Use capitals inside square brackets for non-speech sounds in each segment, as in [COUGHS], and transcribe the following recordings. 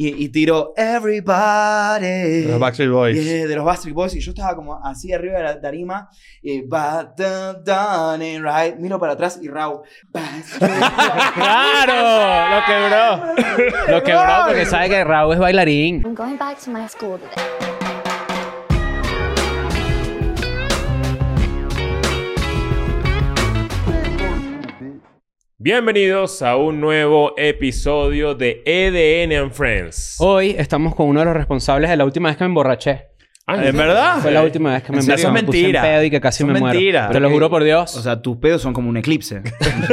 Y, y tiro Everybody. Los Backstreet Boys. Yeah, de los Backstreet Boys. Y yo estaba como así arriba de la tarima. Y dun, and right. Miro para atrás y Raúl. [LAUGHS] ¡Claro! Lo quebró. [LAUGHS] Lo quebró porque sabe que Raúl es bailarín. I'm going back to my school today. Bienvenidos a un nuevo episodio de EDN and Friends. Hoy estamos con uno de los responsables de la última vez que me emborraché. Ah, ¿En verdad? Fue la última vez que me ¿En serio? me Son puse en mentira. pedo y que casi Son me muero. mentira. Te lo juro por Dios. O sea, tus pedos son como un eclipse.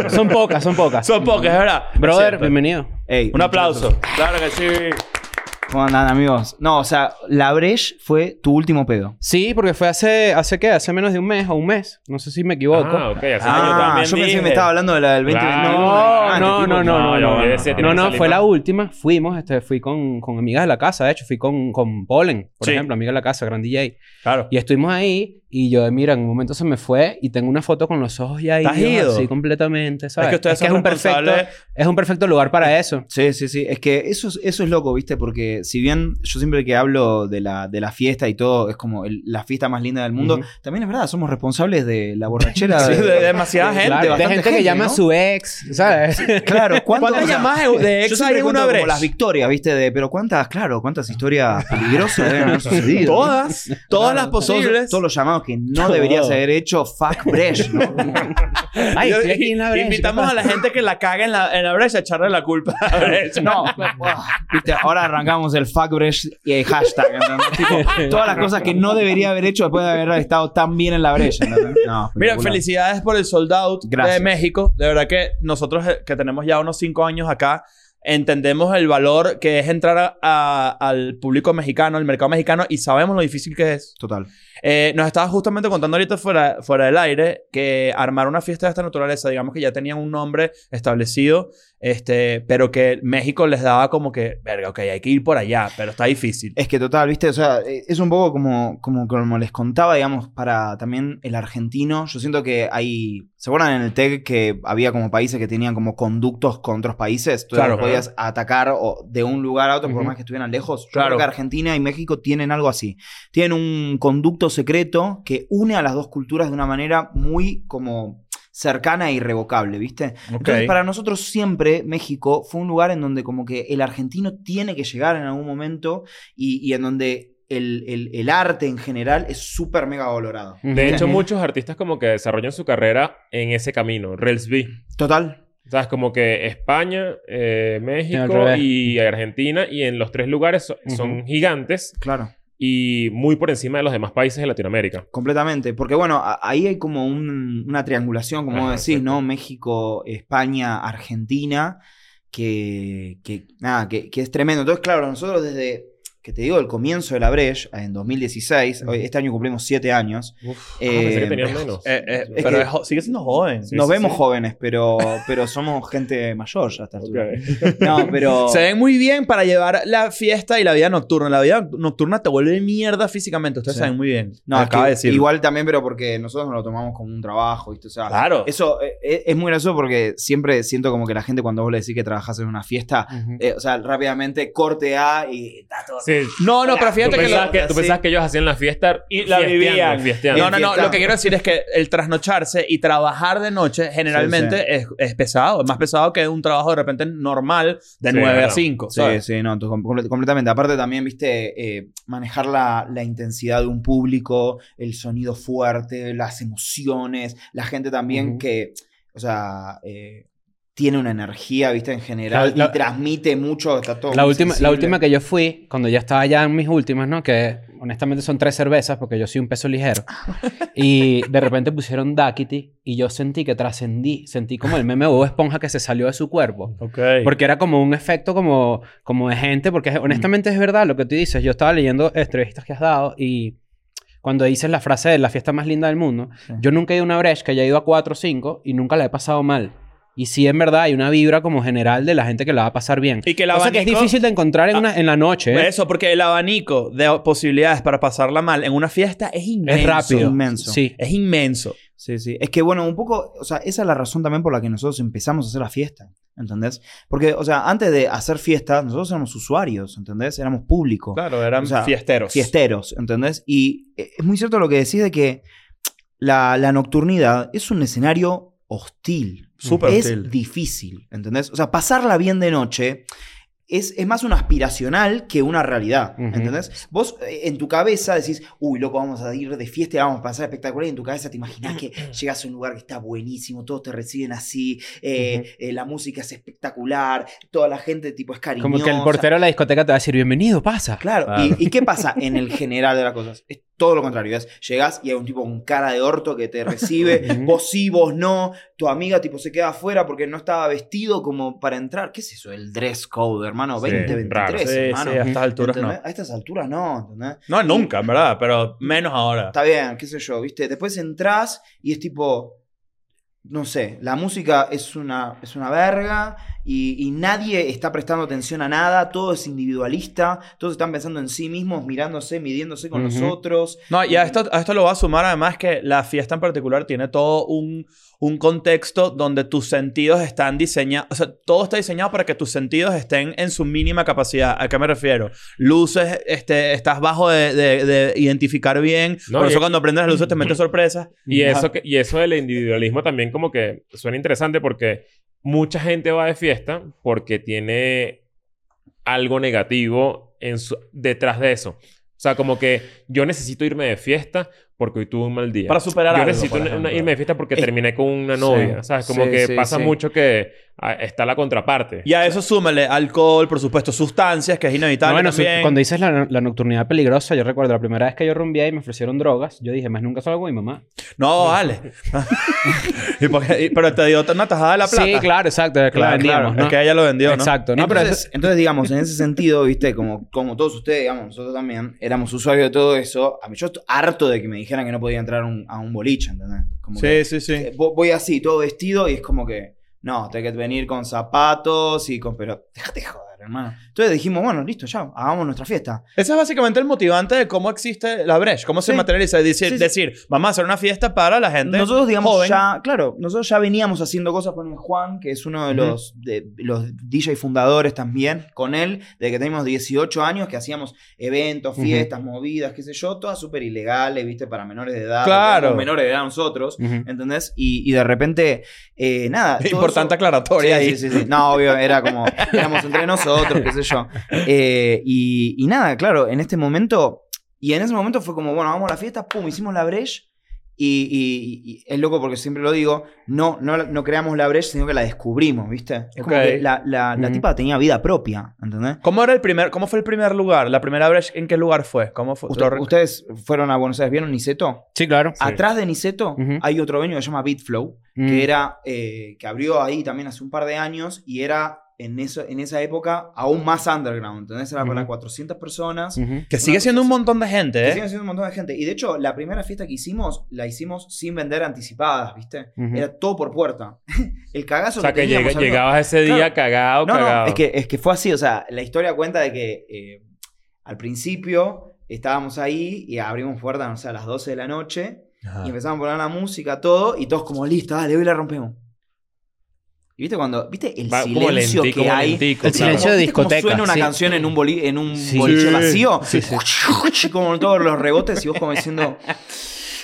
son pocas, son pocas. [LAUGHS] Son pocas, es verdad. Es Brother, bienvenido. Ey, Un aplauso. Claro que sí. ¿Cómo andan, amigos? No, o sea, la Breche fue tu último pedo. Sí, porque fue hace, ¿hace qué? Hace menos de un mes o un mes. No sé si me equivoco. Ah, ok. Hace Ah, años Ah, también. yo pensé dije. que me estaba hablando de la del 2021. Claro. No, no, no, no, no, no, no, yo decía, tiene no, que no, salir fue la última. Fuimos, este, fui con, con amigas de la casa, de hecho, fui con, con Polen, por Sí. ejemplo, amiga de la casa, gran DJ. Claro. Y estuvimos ahí y yo, mira, en un momento se me fue y tengo una foto con los ojos ya ¿Estás idos ido? así completamente, ¿sabes? Es que ustedes es, son un perfecto, es un perfecto lugar para eso. Sí, sí, sí. Es que eso es, eso es loco, ¿viste? Porque si bien yo siempre que hablo de la, de la fiesta y todo, es como el- la fiesta más linda del mundo, también es verdad, somos responsables de la borrachera. [LAUGHS] Sí, de demasiada gente. De gente, que llama a su ex, ¿sabes? Claro, [LAUGHS] ¿cuántas ¿Cuántas llamadas de ex Yo hay una cuento como las victorias, ¿viste? De, pero cuántas, claro, cuántas historias peligrosas deben haber [LAUGHS] sucedido. Todas. Todas Claro, las posibles. Todos, todos los llamados que no deberías haber hecho, fuck Bresh, ¿no? [LAUGHS] Ay, estoy aquí en la brecha, Invitamos ¿qué a la gente que la caga en la, en la brecha a echarle la culpa a la brecha. No, [LAUGHS] ¿viste? ahora arrancamos el fuck Bresh y el hashtag. ¿entendés? Tipo, todas las cosas que no debería haber hecho después de haber estado tan bien en la brecha. No, Mira, felicidades por el sold out Gracias. de México. De verdad que nosotros eh, que tenemos ya unos cinco años acá, entendemos el valor que es entrar a- a- al público mexicano, al mercado mexicano, y sabemos lo difícil que es. Total. Eh, nos estaba justamente contando ahorita fuera, fuera del aire que armar una fiesta de esta naturaleza, digamos que ya tenían un nombre establecido, este, pero que México les daba como que, verga, ok, hay que ir por allá, pero está difícil. Es que total, ¿viste? O sea, eh, es un poco como, como, como les contaba, digamos, para también el argentino. Yo siento que hay. ¿Se acuerdan en el TEC que había como países que tenían como conductos con otros países? Tú Claro. podías atacar o de un lugar a otro por más que estuvieran lejos. Yo Claro. creo que Argentina y México tienen algo así. Tienen un conducto secreto que une a las dos culturas de una manera muy como cercana e irrevocable, ¿viste? Entonces, para nosotros siempre México fue un lugar en donde como que el argentino tiene que llegar en algún momento y, y en donde el, el- el arte en general es súper mega valorado. De hecho, muchos artistas como que desarrollan su carrera en ese camino. Rails B. Total. ¿Sabes? Como que España, eh, México y Argentina. Y en los tres lugares son gigantes Claro. Y muy por encima de los demás países de Latinoamérica. Completamente. Porque bueno, ahí hay como un- una triangulación, como Ajá, decís. ¿no? México, España, Argentina, que, que nada, que, que es tremendo. Entonces, claro, nosotros desde que te digo, el comienzo de la Breche, en 2016, hoy- este año cumplimos siete años, Uf, Eh, ah, pensé que tenían menos. Eh, eh, Es pero que- sigue siendo joven. Sí, nos sí, vemos sí. jóvenes, pero, pero somos gente mayor ya a esta altura. Ok. No, pero... [LAUGHS] Se ven muy bien para llevar la fiesta y la vida nocturna. La vida nocturna te vuelve mierda físicamente. Ustedes Sí. saben muy bien. No, acaba que de decir. igual también, pero porque nosotros nos lo tomamos como un trabajo, ¿viste? O sea, Claro. eso eh, eh, es muy gracioso porque siempre siento como que la gente cuando vos le decís que trabajás en una fiesta, eh, o sea, rápidamente corte A y está todo. No, no, pero Tú fíjate que, pensabas lo- que, tú sí. pensabas que ellos hacían la fiesta y la fiesteando, vivían. fiesteando. No, no, no. Lo que quiero decir es que el trasnocharse y trabajar de noche generalmente Sí, Es, es pesado. Es más pesado que un trabajo de repente normal de Sí, 9 a verdad. 5. Sí, sí, no, tú- comple- completamente. Aparte también, viste, eh, manejar la, la intensidad de un público, el sonido fuerte, las emociones, la gente también que, o sea, eh, tiene una energía, viste, en general La- la- y transmite mucho, está todo La última, la última que yo fui, cuando ya estaba ya en mis últimas, ¿no? Que honestamente son tres cervezas porque yo soy un peso ligero. [LAUGHS] y de repente pusieron Duckity y yo sentí que trascendí. Sentí como el meme de Bob Esponja que se salió de su cuerpo. Porque era como un efecto como, como de gente, porque es- honestamente es verdad lo que tú dices. Yo estaba leyendo entrevistas que has dado y cuando dices la frase de la fiesta más linda del mundo, Sí. yo nunca he ido a una brecha que haya ido a cuatro o cinco y nunca la he pasado mal. Y sí, en verdad, hay una vibra como general de la gente que la va a pasar bien. Y que el Cosa que es abanico- difícil de encontrar en, una, en la noche. ¿eh? Eso, porque el abanico de posibilidades para pasarla mal en una fiesta es inmenso. Es rápido. Inmenso. Sí. Es inmenso. Sí, sí. Es que bueno, un poco, o sea, esa es la razón también por la que nosotros empezamos a hacer la fiesta. ¿entendés? Porque, o sea, antes de hacer fiestas, nosotros éramos usuarios, ¿entendés? Éramos público. Claro, O sea, fiesteros. Fiesteros, ¿entendés? Y eh, es muy cierto lo que decís de que la, la nocturnidad es un escenario hostil. Súper es difícil, ¿entendés? O sea, pasarla bien de noche es, es más una aspiracional que una realidad, Ujú. ¿entendés? Vos eh, en tu cabeza decís, uy, loco, vamos a ir de fiesta y vamos a pasar espectacular. Y en tu cabeza te imaginás que [COUGHS] llegas a un lugar que está buenísimo, todos te reciben así, eh, eh, la música es espectacular, toda la gente tipo es cariñosa. Como que el portero de la discoteca te va a decir, bienvenido, pasa. Claro. ¿Y, y qué pasa en el general de las cosas? Todo lo contrario. Es, llegás y hay un tipo con cara de orto que te recibe, [LAUGHS] vos sí, vos no, tu amiga tipo se queda afuera porque no estaba vestido como para entrar. ¿Qué es eso? El dress code, hermano, Sí, 2023, raro. Sí, hermano. sí, a estas alturas ¿Entendés? no. A estas alturas no, ¿entendés? No, nunca, en verdad, pero menos ahora. Está bien, qué sé yo, ¿viste? Después entras y es tipo. No sé, la música es una, es una verga y, y nadie está prestando atención a nada, todo es individualista, todos están pensando en sí mismos, mirándose, midiéndose con los otros. No, y a esto, a esto lo voy a sumar además que la fiesta en particular tiene todo un, un contexto donde tus sentidos están diseñados, o sea, todo está diseñado para que tus sentidos estén en su mínima capacidad. ¿A qué me refiero? Luces, este, estás bajo de, de- de identificar bien, No, por eso cuando prendes las luces te [CLEARS THROAT] metes sorpresas. Y Ajá. eso, que, y eso del individualismo también como que suena interesante porque mucha gente va de fiesta porque tiene algo negativo en su- detrás de eso. O sea, como que yo necesito irme de fiesta porque hoy tuve un mal día. Para superar yo algo, necesito una- una- irme de fiesta porque Es- terminé con una novia. Sí, ¿Sabes? Como sí, que sí, pasa sí. mucho que ah, está la contraparte. Y a eso súmale alcohol, por supuesto, sustancias, que es No, inevitable bueno, su- también. cuando dices la, la nocturnidad peligrosa, yo recuerdo la primera vez que yo rumbié y me ofrecieron drogas, yo dije, más nunca salgo con mi mamá. No, vale. [LAUGHS] [LAUGHS] ¿Y pero te dio una tajada de la plata. Sí, claro, exacto, que la Claro, vendíamos, claro. ¿no? Es que ella lo vendió, ¿no? Exacto, no, pero entonces, entonces, digamos, en ese sentido, viste, como, como todos ustedes, digamos, nosotros también, éramos usuarios de todo eso. A mí yo estoy harto de que me dijeran que no podía entrar a un, a un boliche, ¿entendés? Como que- Sí, sí, sí. Eh, vo- voy así, todo vestido, y es como que, no, tengo que venir con zapatos y con. Pero, déjate joder, hermano. Entonces dijimos, bueno, listo, ya, hagamos nuestra fiesta. Ese es básicamente el motivante de cómo existe la Breche, cómo se Sí. materializa. Es decir, Sí, sí. decir, vamos a hacer una fiesta para la gente Nosotros, digamos, joven. ya, claro, nosotros ya veníamos haciendo cosas con el Juan, que es uno de los, de, los DJ fundadores también, con él, desde que teníamos 18 años, que hacíamos eventos, fiestas, movidas, qué sé yo, todas súper ilegales, viste, para menores de edad. Claro. menores de edad nosotros, Ujú. ¿entendés? Y, y de repente, eh, nada. [LAUGHS] Importante eso- aclaratoria ahí. sí, sí, sí. No, obvio, era como, éramos entre nosotros, [LAUGHS] qué sé yo. Eh, y, y nada, claro, en este momento, y en ese momento fue como, bueno, vamos a la fiesta, pum, hicimos la breche. Y, y- y es loco porque siempre lo digo, no, no, no creamos la breche, sino que la descubrimos, ¿viste? Es como Ok. que la, la- la Ujú. tipa tenía vida propia, ¿entendés? ¿Cómo era el primer, cómo fue el primer lugar? La primera Breche, ¿en qué lugar fue? ¿Cómo fue? Usted- ¿Lo rec- ustedes fueron a Buenos Aires, ¿vieron Niceto? Sí, claro. Atrás de Niceto hay otro venue que se llama Beatflow, Mm. que era eh, que abrió ahí también hace un par de años y era en, eso, en esa época aún más underground. ¿entendés? Era para Ujú. 400 personas. Que sigue siendo un montón de gente, Que ¿eh? siguen siendo un montón de gente. Y de hecho, la primera fiesta que hicimos, la hicimos sin vender anticipadas, ¿viste? Era todo por puerta. [LAUGHS] El cagazo O sea, que teníamos, llega- amigo. llegabas ese día Claro. cagado, No, cagado. no, es que, es que fue así. O sea, la historia cuenta de que eh, al principio estábamos ahí y abrimos puertas, no sé, a las 12 de la noche. Y empezamos a poner la música, todo, y todos como, listo, dale, hoy la rompemos. Y viste cuando, viste el Va como silencio lentico, que como hay. lentico, El claro. silencio de ¿Viste cómo discoteca, suena una sí. canción en un, boli- en un Sí. boliche vacío? Sí, sí. [LAUGHS] como todos los rebotes y vos como diciendo,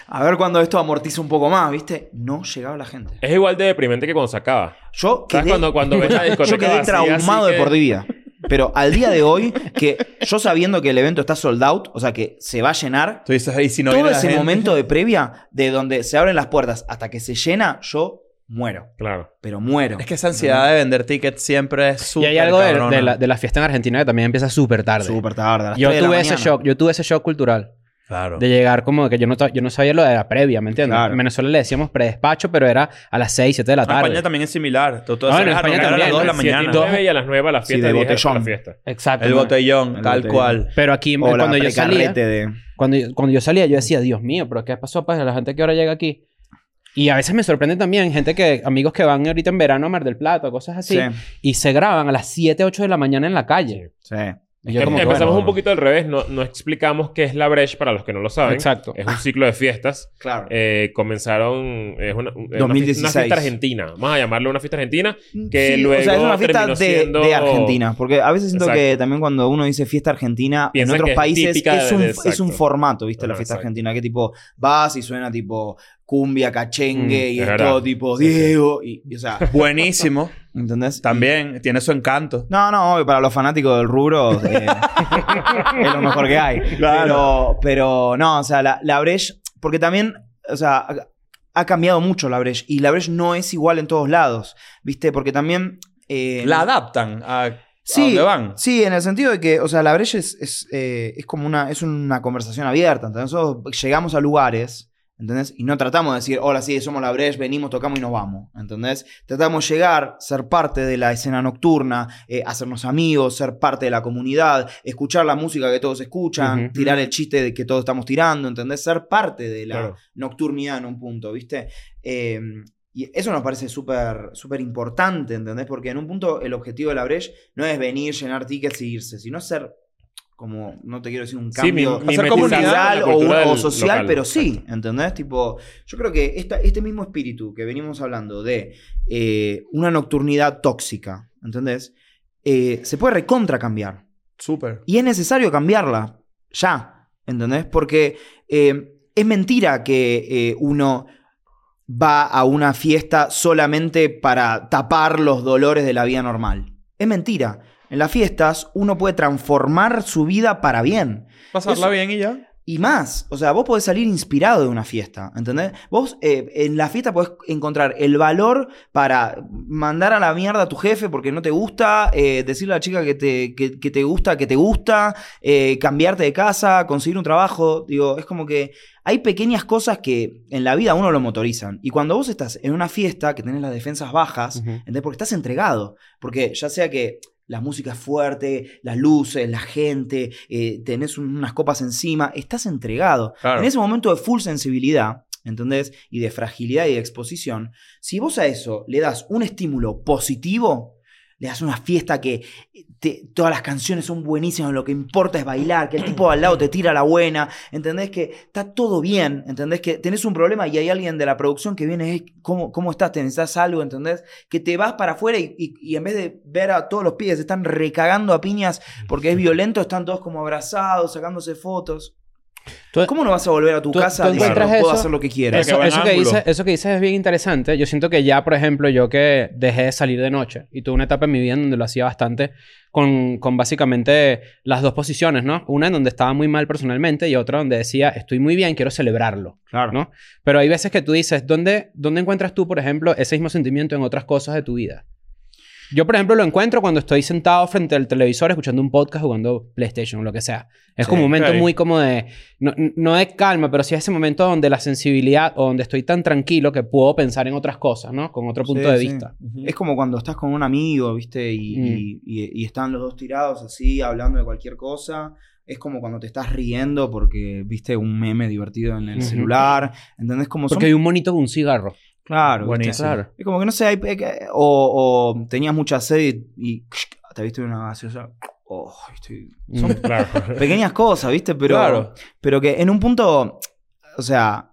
a ver cuando esto amortiza un poco más, ¿viste? No llegaba la gente. Es igual de deprimente que cuando se acaba. Yo ¿Sabes quedé, cuando, cuando ves la discoteca [LAUGHS] yo quedé vacía, traumado de que- por vida. Pero al día de hoy, que yo sabiendo que el evento está sold out, o sea que se va a llenar, Tú dices, y si no todo viene la ese gente? momento de previa, de donde se abren las puertas hasta que se llena, yo muero. Claro. Pero muero. Es que esa ansiedad de vender tickets siempre es Y súper hay algo de, de la, de la fiesta en Argentina que también empieza súper tarde. Súper tarde. a las Yo 3 de la tuve ese shock, yo tuve ese shock cultural. Claro. De llegar como que yo no, yo no sabía lo de la previa, ¿me entiendes? Claro. En Venezuela le decíamos predespacho, pero era a las 6, 7 de la En tarde. España también es similar. Tú, tú No, en España arrancar a las también, 2 de la y mañana. y a las 9 a la Sí, fiesta. de 10 a la botellón. fiesta. Exacto. El botellón, El tal botellón. cual. Pero aquí, O cuando yo salía, de... cuando, yo- cuando yo salía, yo decía, Dios mío, pero ¿qué pasó pues la gente que ahora llega aquí? Y a veces me sorprende también gente que, amigos que van ahorita en verano a Mar del Plata, cosas así, Sí, y se graban a las 7, 8 de la mañana en la calle. sí. Y yo Em- como que, Empezamos bueno, un poquito al revés. No, no explicamos qué es la Breche para los que no lo saben. Exacto. Es un ciclo de fiestas. Claro. Eh, comenzaron... Es una, es una fi- 2016. una fiesta argentina. Vamos a llamarlo una fiesta argentina. que Sí, luego o sea, es una fiesta de, siendo- de Argentina. Porque a veces siento Exacto. que también cuando uno dice fiesta argentina, Piensan en otros es países es un, de- es un formato, ¿viste? La fiesta exacto. argentina. Que tipo vas y suena tipo cumbia, cachengue Mm, y es todo tipo Sí, sí. Diego. Y, y, o sea, [LAUGHS] Buenísimo. ¿entendés? También tiene su encanto. No, no, obvio, para los fanáticos del rubro eh, [LAUGHS] es lo mejor que hay. Claro. Pero, pero no, o sea, la, la Breche, porque también, o sea, ha, cambiado mucho la Breche y la Breche no es igual en todos lados, ¿viste? Porque también... eh, La adaptan a, Sí, dónde van. sí, en el sentido de que, o sea, la Breche es, es, eh, es como una, es una conversación abierta. Entonces, nosotros llegamos a lugares, ¿entendés? Y no tratamos de decir, hola, sí, somos la Breche, venimos, tocamos y nos vamos, ¿entendés? Tratamos de llegar, ser parte de la escena nocturna, eh, hacernos amigos, ser parte de la comunidad, escuchar la música que todos escuchan, tirar el chiste de que todos estamos tirando, ¿entendés? Ser parte de la Claro. nocturnidad en un punto, ¿viste? Eh, y eso nos parece súper súper importante, ¿entendés? Porque en un punto el objetivo de la Breche no es venir, llenar tickets y irse, sino ser como, no te quiero decir un Sí, cambio mi- Hacer comunidad o, social, local. pero sí, ¿entendés? Tipo, yo creo que esta, este mismo espíritu que venimos hablando de eh, una nocturnidad tóxica, ¿entendés? Eh, se puede recontra cambiar. Súper. Y es necesario cambiarla. Ya. ¿Entendés? Porque eh, es mentira que uno va a una fiesta solamente para tapar los dolores de la vida normal. Es mentira. En las fiestas uno puede transformar su vida para bien. Pasarla Eso- bien y ya. Y más, o sea, vos podés salir inspirado de una fiesta, ¿entendés? Vos eh, en la fiesta podés encontrar el valor para mandar a la mierda a tu jefe porque no te gusta, eh, decirle a la chica que te, que, que te gusta, que te gusta, eh, cambiarte de casa, conseguir un trabajo. Digo, es como que hay pequeñas cosas que en la vida a uno lo motorizan. Y cuando vos estás en una fiesta que tenés las defensas bajas, Ujú. ¿entendés? Porque estás entregado. Porque ya sea que la música es fuerte, las luces, la gente, eh, tenés un- unas copas encima, estás entregado. Claro. En ese momento de full sensibilidad, ¿entendés? Y de fragilidad y de exposición, si vos a eso le das un estímulo positivo, le das una fiesta que te- todas las canciones son buenísimas, lo que importa es bailar, que el tipo al lado te tira la buena, ¿entendés? Que está todo bien, ¿entendés? Que tenés un problema y hay alguien de la producción que viene, "Ey, ¿cómo, cómo estás? ¿Te necesitas algo? ¿Entendés? Que te vas para afuera y, y- y en vez de ver a todos los pibes, se están recagando a piñas porque es violento, están todos como abrazados, sacándose fotos. Tú- ¿Cómo no vas a volver a tu tú- casa tú diciendo, encuentras puedo eso- hacer lo que quiera? Eso- Eso, que dices, eso que dices es bien interesante. Yo siento que ya, por ejemplo, yo que dejé de salir de noche y tuve una etapa en mi vida en donde lo hacía bastante con, con básicamente las dos posiciones, ¿no? Una en donde estaba muy mal personalmente y otra donde decía, estoy muy bien, quiero celebrarlo, Claro. ¿no? Pero hay veces que tú dices, ¿dónde, ¿dónde encuentras tú, por ejemplo, ese mismo sentimiento en otras cosas de tu vida? Yo, por ejemplo, lo encuentro cuando estoy sentado frente al televisor escuchando un podcast, jugando PlayStation o lo que sea. Es Sí, como un momento muy como de... No, no de calma, pero sí ese momento donde la sensibilidad o donde estoy tan tranquilo que puedo pensar en otras cosas, ¿no? Con otro punto Sí, de sí. vista. Es como cuando estás con un amigo, ¿viste? Y, Mm. y- y- y están los dos tirados así, hablando de cualquier cosa. Es como cuando te estás riendo porque viste un meme divertido en el celular. ¿Entendés? Como son... Porque hay un monito con un cigarro. Claro. Claro. Es como que no sé, hay- o, o tenías mucha sed y, y te viste una gaseosa. Oh, estoy- Son Mm. Claro. pequeñas cosas, ¿viste? Pero, Claro. pero que en un punto, o sea,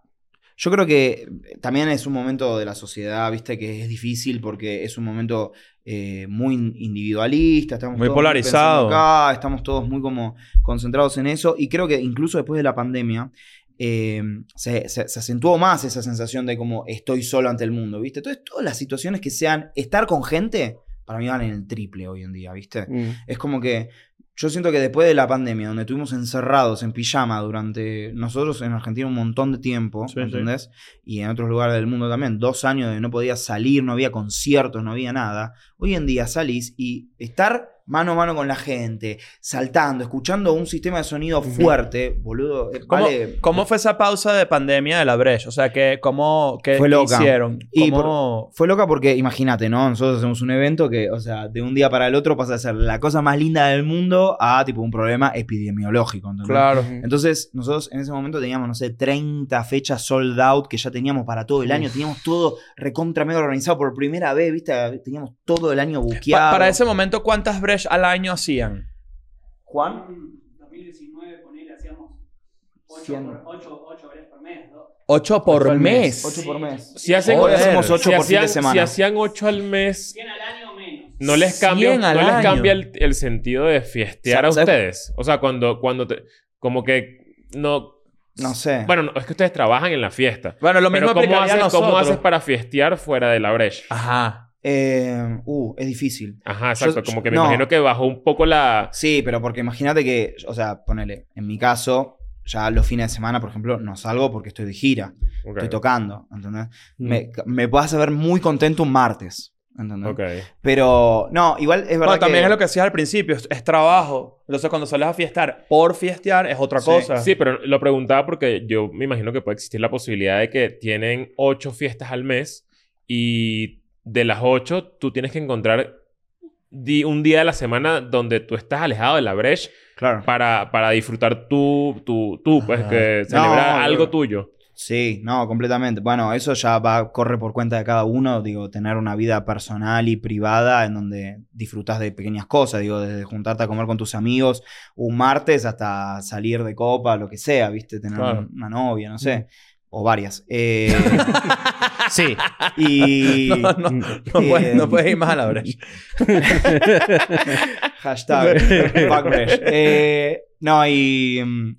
yo creo que también es un momento de la sociedad, ¿viste? Que es difícil porque es un momento eh, muy individualista, estamos Muy todos polarizado. acá, estamos todos muy como concentrados en eso y creo que incluso después de la pandemia eh, se, se- se acentuó más esa sensación de como estoy solo ante el mundo, ¿viste? Entonces todas las situaciones que sean estar con gente, para mí van en el triple hoy en día, ¿viste? Mm. Es como que yo siento que después de la pandemia, donde estuvimos encerrados en pijama durante nosotros en Argentina un montón de tiempo, Sí, ¿entendés? Y en otros lugares del mundo también, dos años de no podías salir, no había conciertos, no había nada. Hoy en día salís y estar mano a mano con la gente, saltando, escuchando un sistema de sonido fuerte, boludo, eh, ¿Cómo, vale- cómo fue esa pausa de pandemia de la Breche? O sea, que, ¿cómo Fue loca. hicieron? Y ¿Cómo- Fue loca porque, imagínate, ¿no? Nosotros hacemos un evento que, o sea, de un día para el otro pasa a ser la cosa más linda del mundo a, tipo, un problema epidemiológico. ¿entendés? Claro. Entonces, nosotros en ese momento teníamos, no sé, 30 fechas sold out que ya teníamos para todo el año. Teníamos todo recontra mega organizado por primera vez, ¿viste? Teníamos todo el año Pa- buqueado. para ese momento, ¿cuántas Al año hacían? Juan. En 2019, ponele, hacíamos 8 Cien. por, 8, 8 horas por mes, ¿no? 8 por mes. 8 por mes. Si hacen, Hoy hacemos ocho si por fin de hacían- semana. Si hacían 8 al mes, 100 al año o menos. no les cambia, 100 al no les cambia el, el sentido de fiestear a ¿Sabes? ustedes. O sea, cuando, cuando te, como que no. No sé. Bueno, no, es que ustedes trabajan en la fiesta. Bueno, lo mismo Pero ¿cómo haces, ¿cómo haces para fiestear fuera de la brecha? Ajá. Eh, uh, es difícil. Ajá, exacto. Yo- como que me no. imagino que bajó un poco la. Sí, pero porque imagínate que, o sea, ponele, en mi caso, ya los fines de semana, por ejemplo, no salgo porque estoy de gira, Ok. estoy tocando, ¿entendés? Mm. Me, me vas a ver muy contento un martes, ¿entendés? Ok. Pero, no, igual es verdad Bueno, también que... es lo que decías al principio, es, es trabajo. Entonces, cuando sales a fiestar por fiestear es otra Sí. cosa. Sí, pero lo preguntaba porque yo me imagino que puede existir la posibilidad de que tienen ocho fiestas al mes y de las ocho tú tienes que encontrar di- un día de la semana donde tú estás alejado de la brecha Claro. para, para disfrutar tú, tú, tú pues, Ajá. que celebrar No, algo tuyo. Sí, no, completamente. Bueno, eso ya va, corre por cuenta de cada uno, digo, tener una vida personal y privada en donde disfrutas de pequeñas cosas, digo, desde juntarte a comer con tus amigos un martes hasta salir de copa, lo que sea, ¿viste? Tener Claro. una novia, no sé, o varias. Eh, [LAUGHS] Sí. y... [LAUGHS] No, no, no, Eh, puedes, no puedes ir más a la brecha. [LAUGHS] Hashtag fuck. Eh, no, y. mm,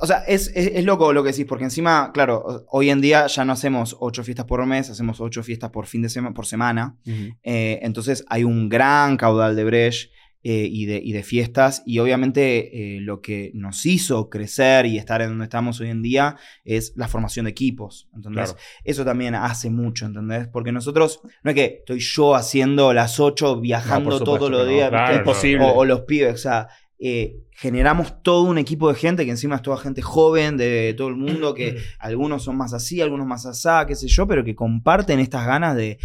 O sea, es, es, es loco lo que decís, porque encima, claro, hoy en día ya no hacemos ocho fiestas por mes, hacemos ocho fiestas por fin de semana, por semana. Eh, entonces hay un gran caudal de Bresh eh, y, de, y de fiestas. Y obviamente eh, lo que nos hizo crecer y estar en donde estamos hoy en día es la formación de equipos. Claro. Eso también hace mucho, ¿entendés? Porque nosotros, no es que estoy yo haciendo las ocho viajando No, todos los no, días, claro, no. Imposible. o, o los pibes, o sea, eh, generamos todo un equipo de gente que encima es toda gente joven de todo el mundo, que [CLEARS THROAT] algunos son más así, algunos más asá, qué sé yo, pero que comparten estas ganas de,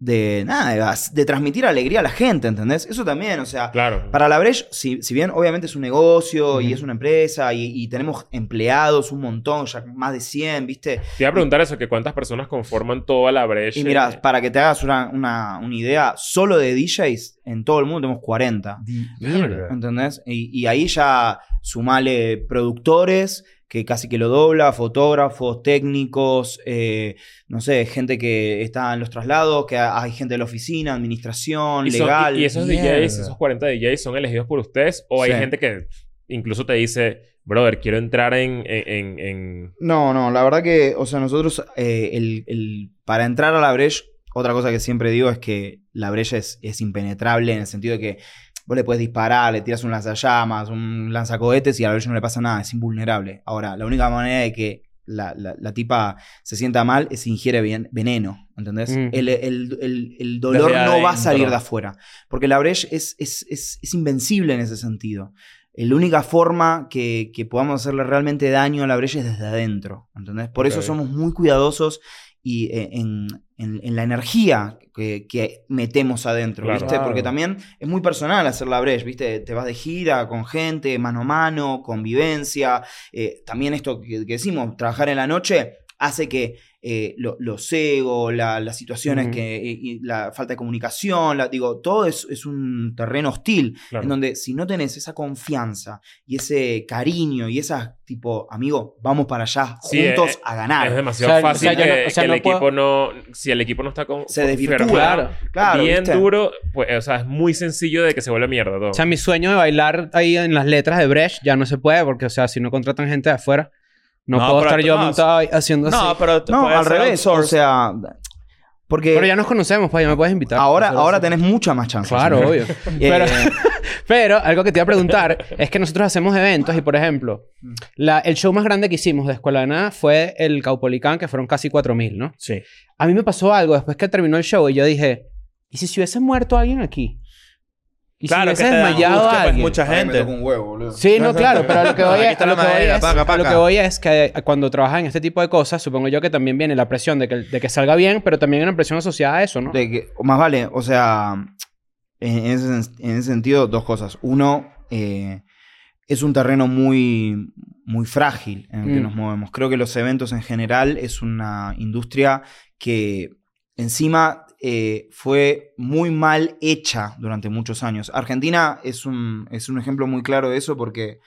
de nada, de, transmitir alegría a la gente, ¿entendés? Eso también, o sea, Claro. para la Breche, si, si bien obviamente es un negocio y es una empresa y, y tenemos empleados un montón, ya más de 100, ¿viste? Te iba a preguntar eso, que cuántas personas conforman toda la brecha. Y mira, para que te hagas una, una- una idea, solo de DJs en todo el mundo tenemos 40. Mierda. ¿Entendés? Y, y ahí ya sumale productores, que casi que lo dobla, fotógrafos, técnicos, eh, no sé, gente que está en los traslados, que ha- hay gente de la oficina, administración, ¿Y, son- legal. y- y esos Mierda. DJs, esos 40 DJs son elegidos por ustedes o hay Sí. gente que incluso te dice, brother, quiero entrar en... en, en- No, no, la verdad que, o sea, nosotros, eh, el, el- para entrar a la brecha, otra cosa que siempre digo es que la brecha es, es impenetrable en el sentido de que vos le puedes disparar, le tiras un lanzallamas, un lanzacohetes y a la brecha no le pasa nada, es invulnerable. Ahora, la única manera de que la, la- la tipa se sienta mal es si ingiere bien- veneno, ¿entendés? Mm. El, el- el- el dolor no va a salir de afuera, porque la brecha es, es, es, es invencible en ese sentido. La única forma que, que podamos hacerle realmente daño a la brecha es desde adentro, ¿entendés? Por eso somos muy cuidadosos y eh, en, en- en la energía que, que metemos adentro, Claro. ¿viste? Porque también es muy personal hacer la brecha, ¿viste? Te vas de gira con gente, mano a mano, convivencia. eh, también esto que, que decimos, trabajar en la noche hace que eh, lo- los egos, la- las situaciones que, y- y la falta de comunicación, la- digo, todo es, es un terreno hostil Claro. en donde si no tenés esa confianza y ese cariño y esa tipo, amigo, vamos para allá Sí, juntos eh, a ganar. Es demasiado O sea, fácil o sea, yo que, no- o sea, que el equipo no... Si el equipo no está con... Se desvirtúa. Claro, bien ¿viste? duro, pues, o sea, es muy sencillo de que se vuelva mierda todo. O sea, mi sueño de bailar ahí en las letras de Brecht ya no se puede porque, o sea, si no contratan gente de afuera, no, No, puedo pero estar yo no, montado haciendo No, así. pero te No, al revés, o sea, porque Pero ya nos conocemos, pues ya me puedes invitar. ahora, ahora tenés mucha más chance. Claro, obvio. [LAUGHS] Eh, Pero, [LAUGHS] pero algo que te iba a preguntar es que nosotros hacemos eventos y, por ejemplo, la- el show más grande que hicimos de Escuela de Nada fue el Caupolicán, que fueron casi 4.000, ¿no? Sí. A mí me pasó algo después que terminó el show y yo dije, ¿y si se hubiese muerto alguien aquí? ¿Y Claro, si que hubiese desmayado angustia, pues, alguien? mucha gente. un huevo, boludo. Sí, no, claro, pero a lo que [LAUGHS] voy, es, a lo que voy es- paca, a lo paca. que voy es que cuando trabajas en este tipo de cosas, supongo yo que también viene la presión de que, de que salga bien, pero también hay una presión asociada a eso, ¿no? De que, o más vale, o sea, ese, en ese sentido, dos cosas. Uno, eh, es un terreno muy, muy frágil en el que Mm. nos movemos. Creo que los eventos en general es una industria que encima eh, fue muy mal hecha durante muchos años. Argentina es un, es un ejemplo muy claro de eso porque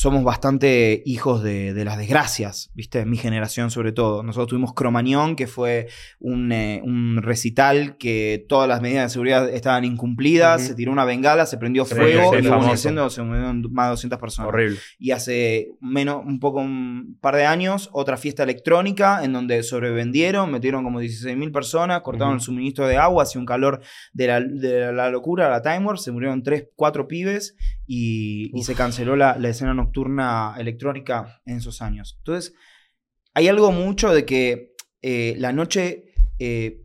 somos bastante hijos de, de las desgracias, ¿viste? Mi generación sobre todo. Nosotros tuvimos Cromañón, que fue un, eh, un recital que todas las medidas de seguridad estaban incumplidas, se tiró una bengala, se prendió Sí, fuego y hubo incendio, se murieron más de 200 personas. Horrible. Y hace menos, un poco, un par de años, otra fiesta electrónica en donde sobrevendieron, metieron como 16.000 personas, cortaron el suministro de agua, hacía un calor de la, de la locura, la Time Warp, se murieron 3, 4 pibes y, y se canceló la, la escena nocturna electrónica en esos años. Entonces, hay algo mucho de que eh, la noche eh,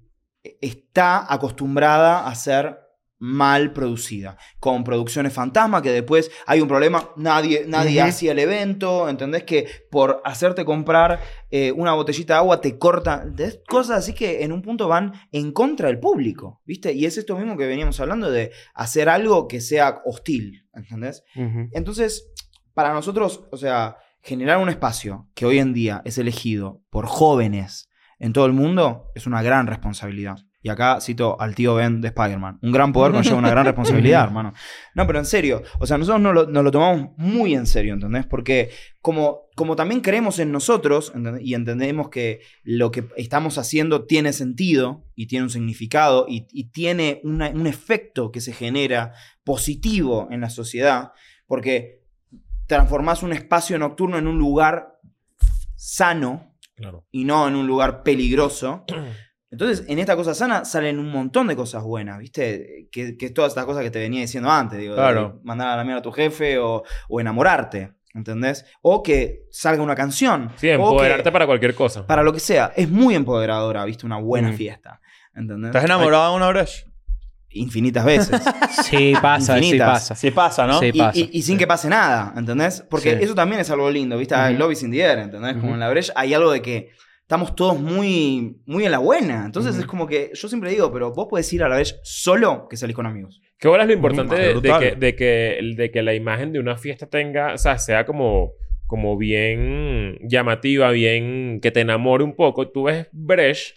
está acostumbrada a ser mal producida, con producciones fantasma, que después hay un problema, nadie, nadie hacía el evento, ¿entendés? Que por hacerte comprar eh, una botellita de agua te ¿entendés? cosas así que en un punto van en contra del público, ¿viste? Y es esto mismo que veníamos hablando de hacer algo que sea hostil, ¿entendés? Entonces, para nosotros, o sea, generar un espacio que hoy en día es elegido por jóvenes en todo el mundo es una gran responsabilidad. Y acá cito al tío Ben de Spider-Man. Un gran poder conlleva una gran [LAUGHS] responsabilidad, hermano. No, pero en serio. O sea, nosotros nos lo, nos lo tomamos muy en serio, ¿entendés? Porque como, como también creemos en nosotros ¿entendés? y entendemos que lo que estamos haciendo tiene sentido y tiene un significado y, y tiene una- un efecto que se genera positivo en la sociedad, porque transformás un espacio nocturno en un lugar sano Claro. y no en un lugar peligroso. [CLEARS THROAT] Entonces, en esta cosa sana salen un montón de cosas buenas, ¿viste? Que, que es todas estas cosas que te venía diciendo antes, digo, de Claro. mandar a la mierda a tu jefe o, o enamorarte, ¿entendés? O que salga una canción. Sí, o empoderarte que- para cualquier cosa. para lo que sea. Es muy empoderadora, ¿viste? Una buena Mm. fiesta, ¿entendés? ¿Estás enamorado de una Bresh? Infinitas veces. [LAUGHS] Sí pasa, sí pasa. Sí pasa, ¿no? Sí. y, pasa. y- y sin que pase nada, ¿entendés? Porque Sí. eso también es algo lindo, ¿viste? Ujú. El lobby sin the air, ¿entendés? Como en la brecha hay algo de que estamos todos muy, muy en la buena. Entonces es como que yo siempre digo, pero vos podés ir a la brecha solo que salís con amigos. ¿Qué bola es lo importante de, que, de, que, de que la imagen de una fiesta tenga, o sea, sea como, como bien llamativa, bien que te enamore un poco? Tú ves Bresh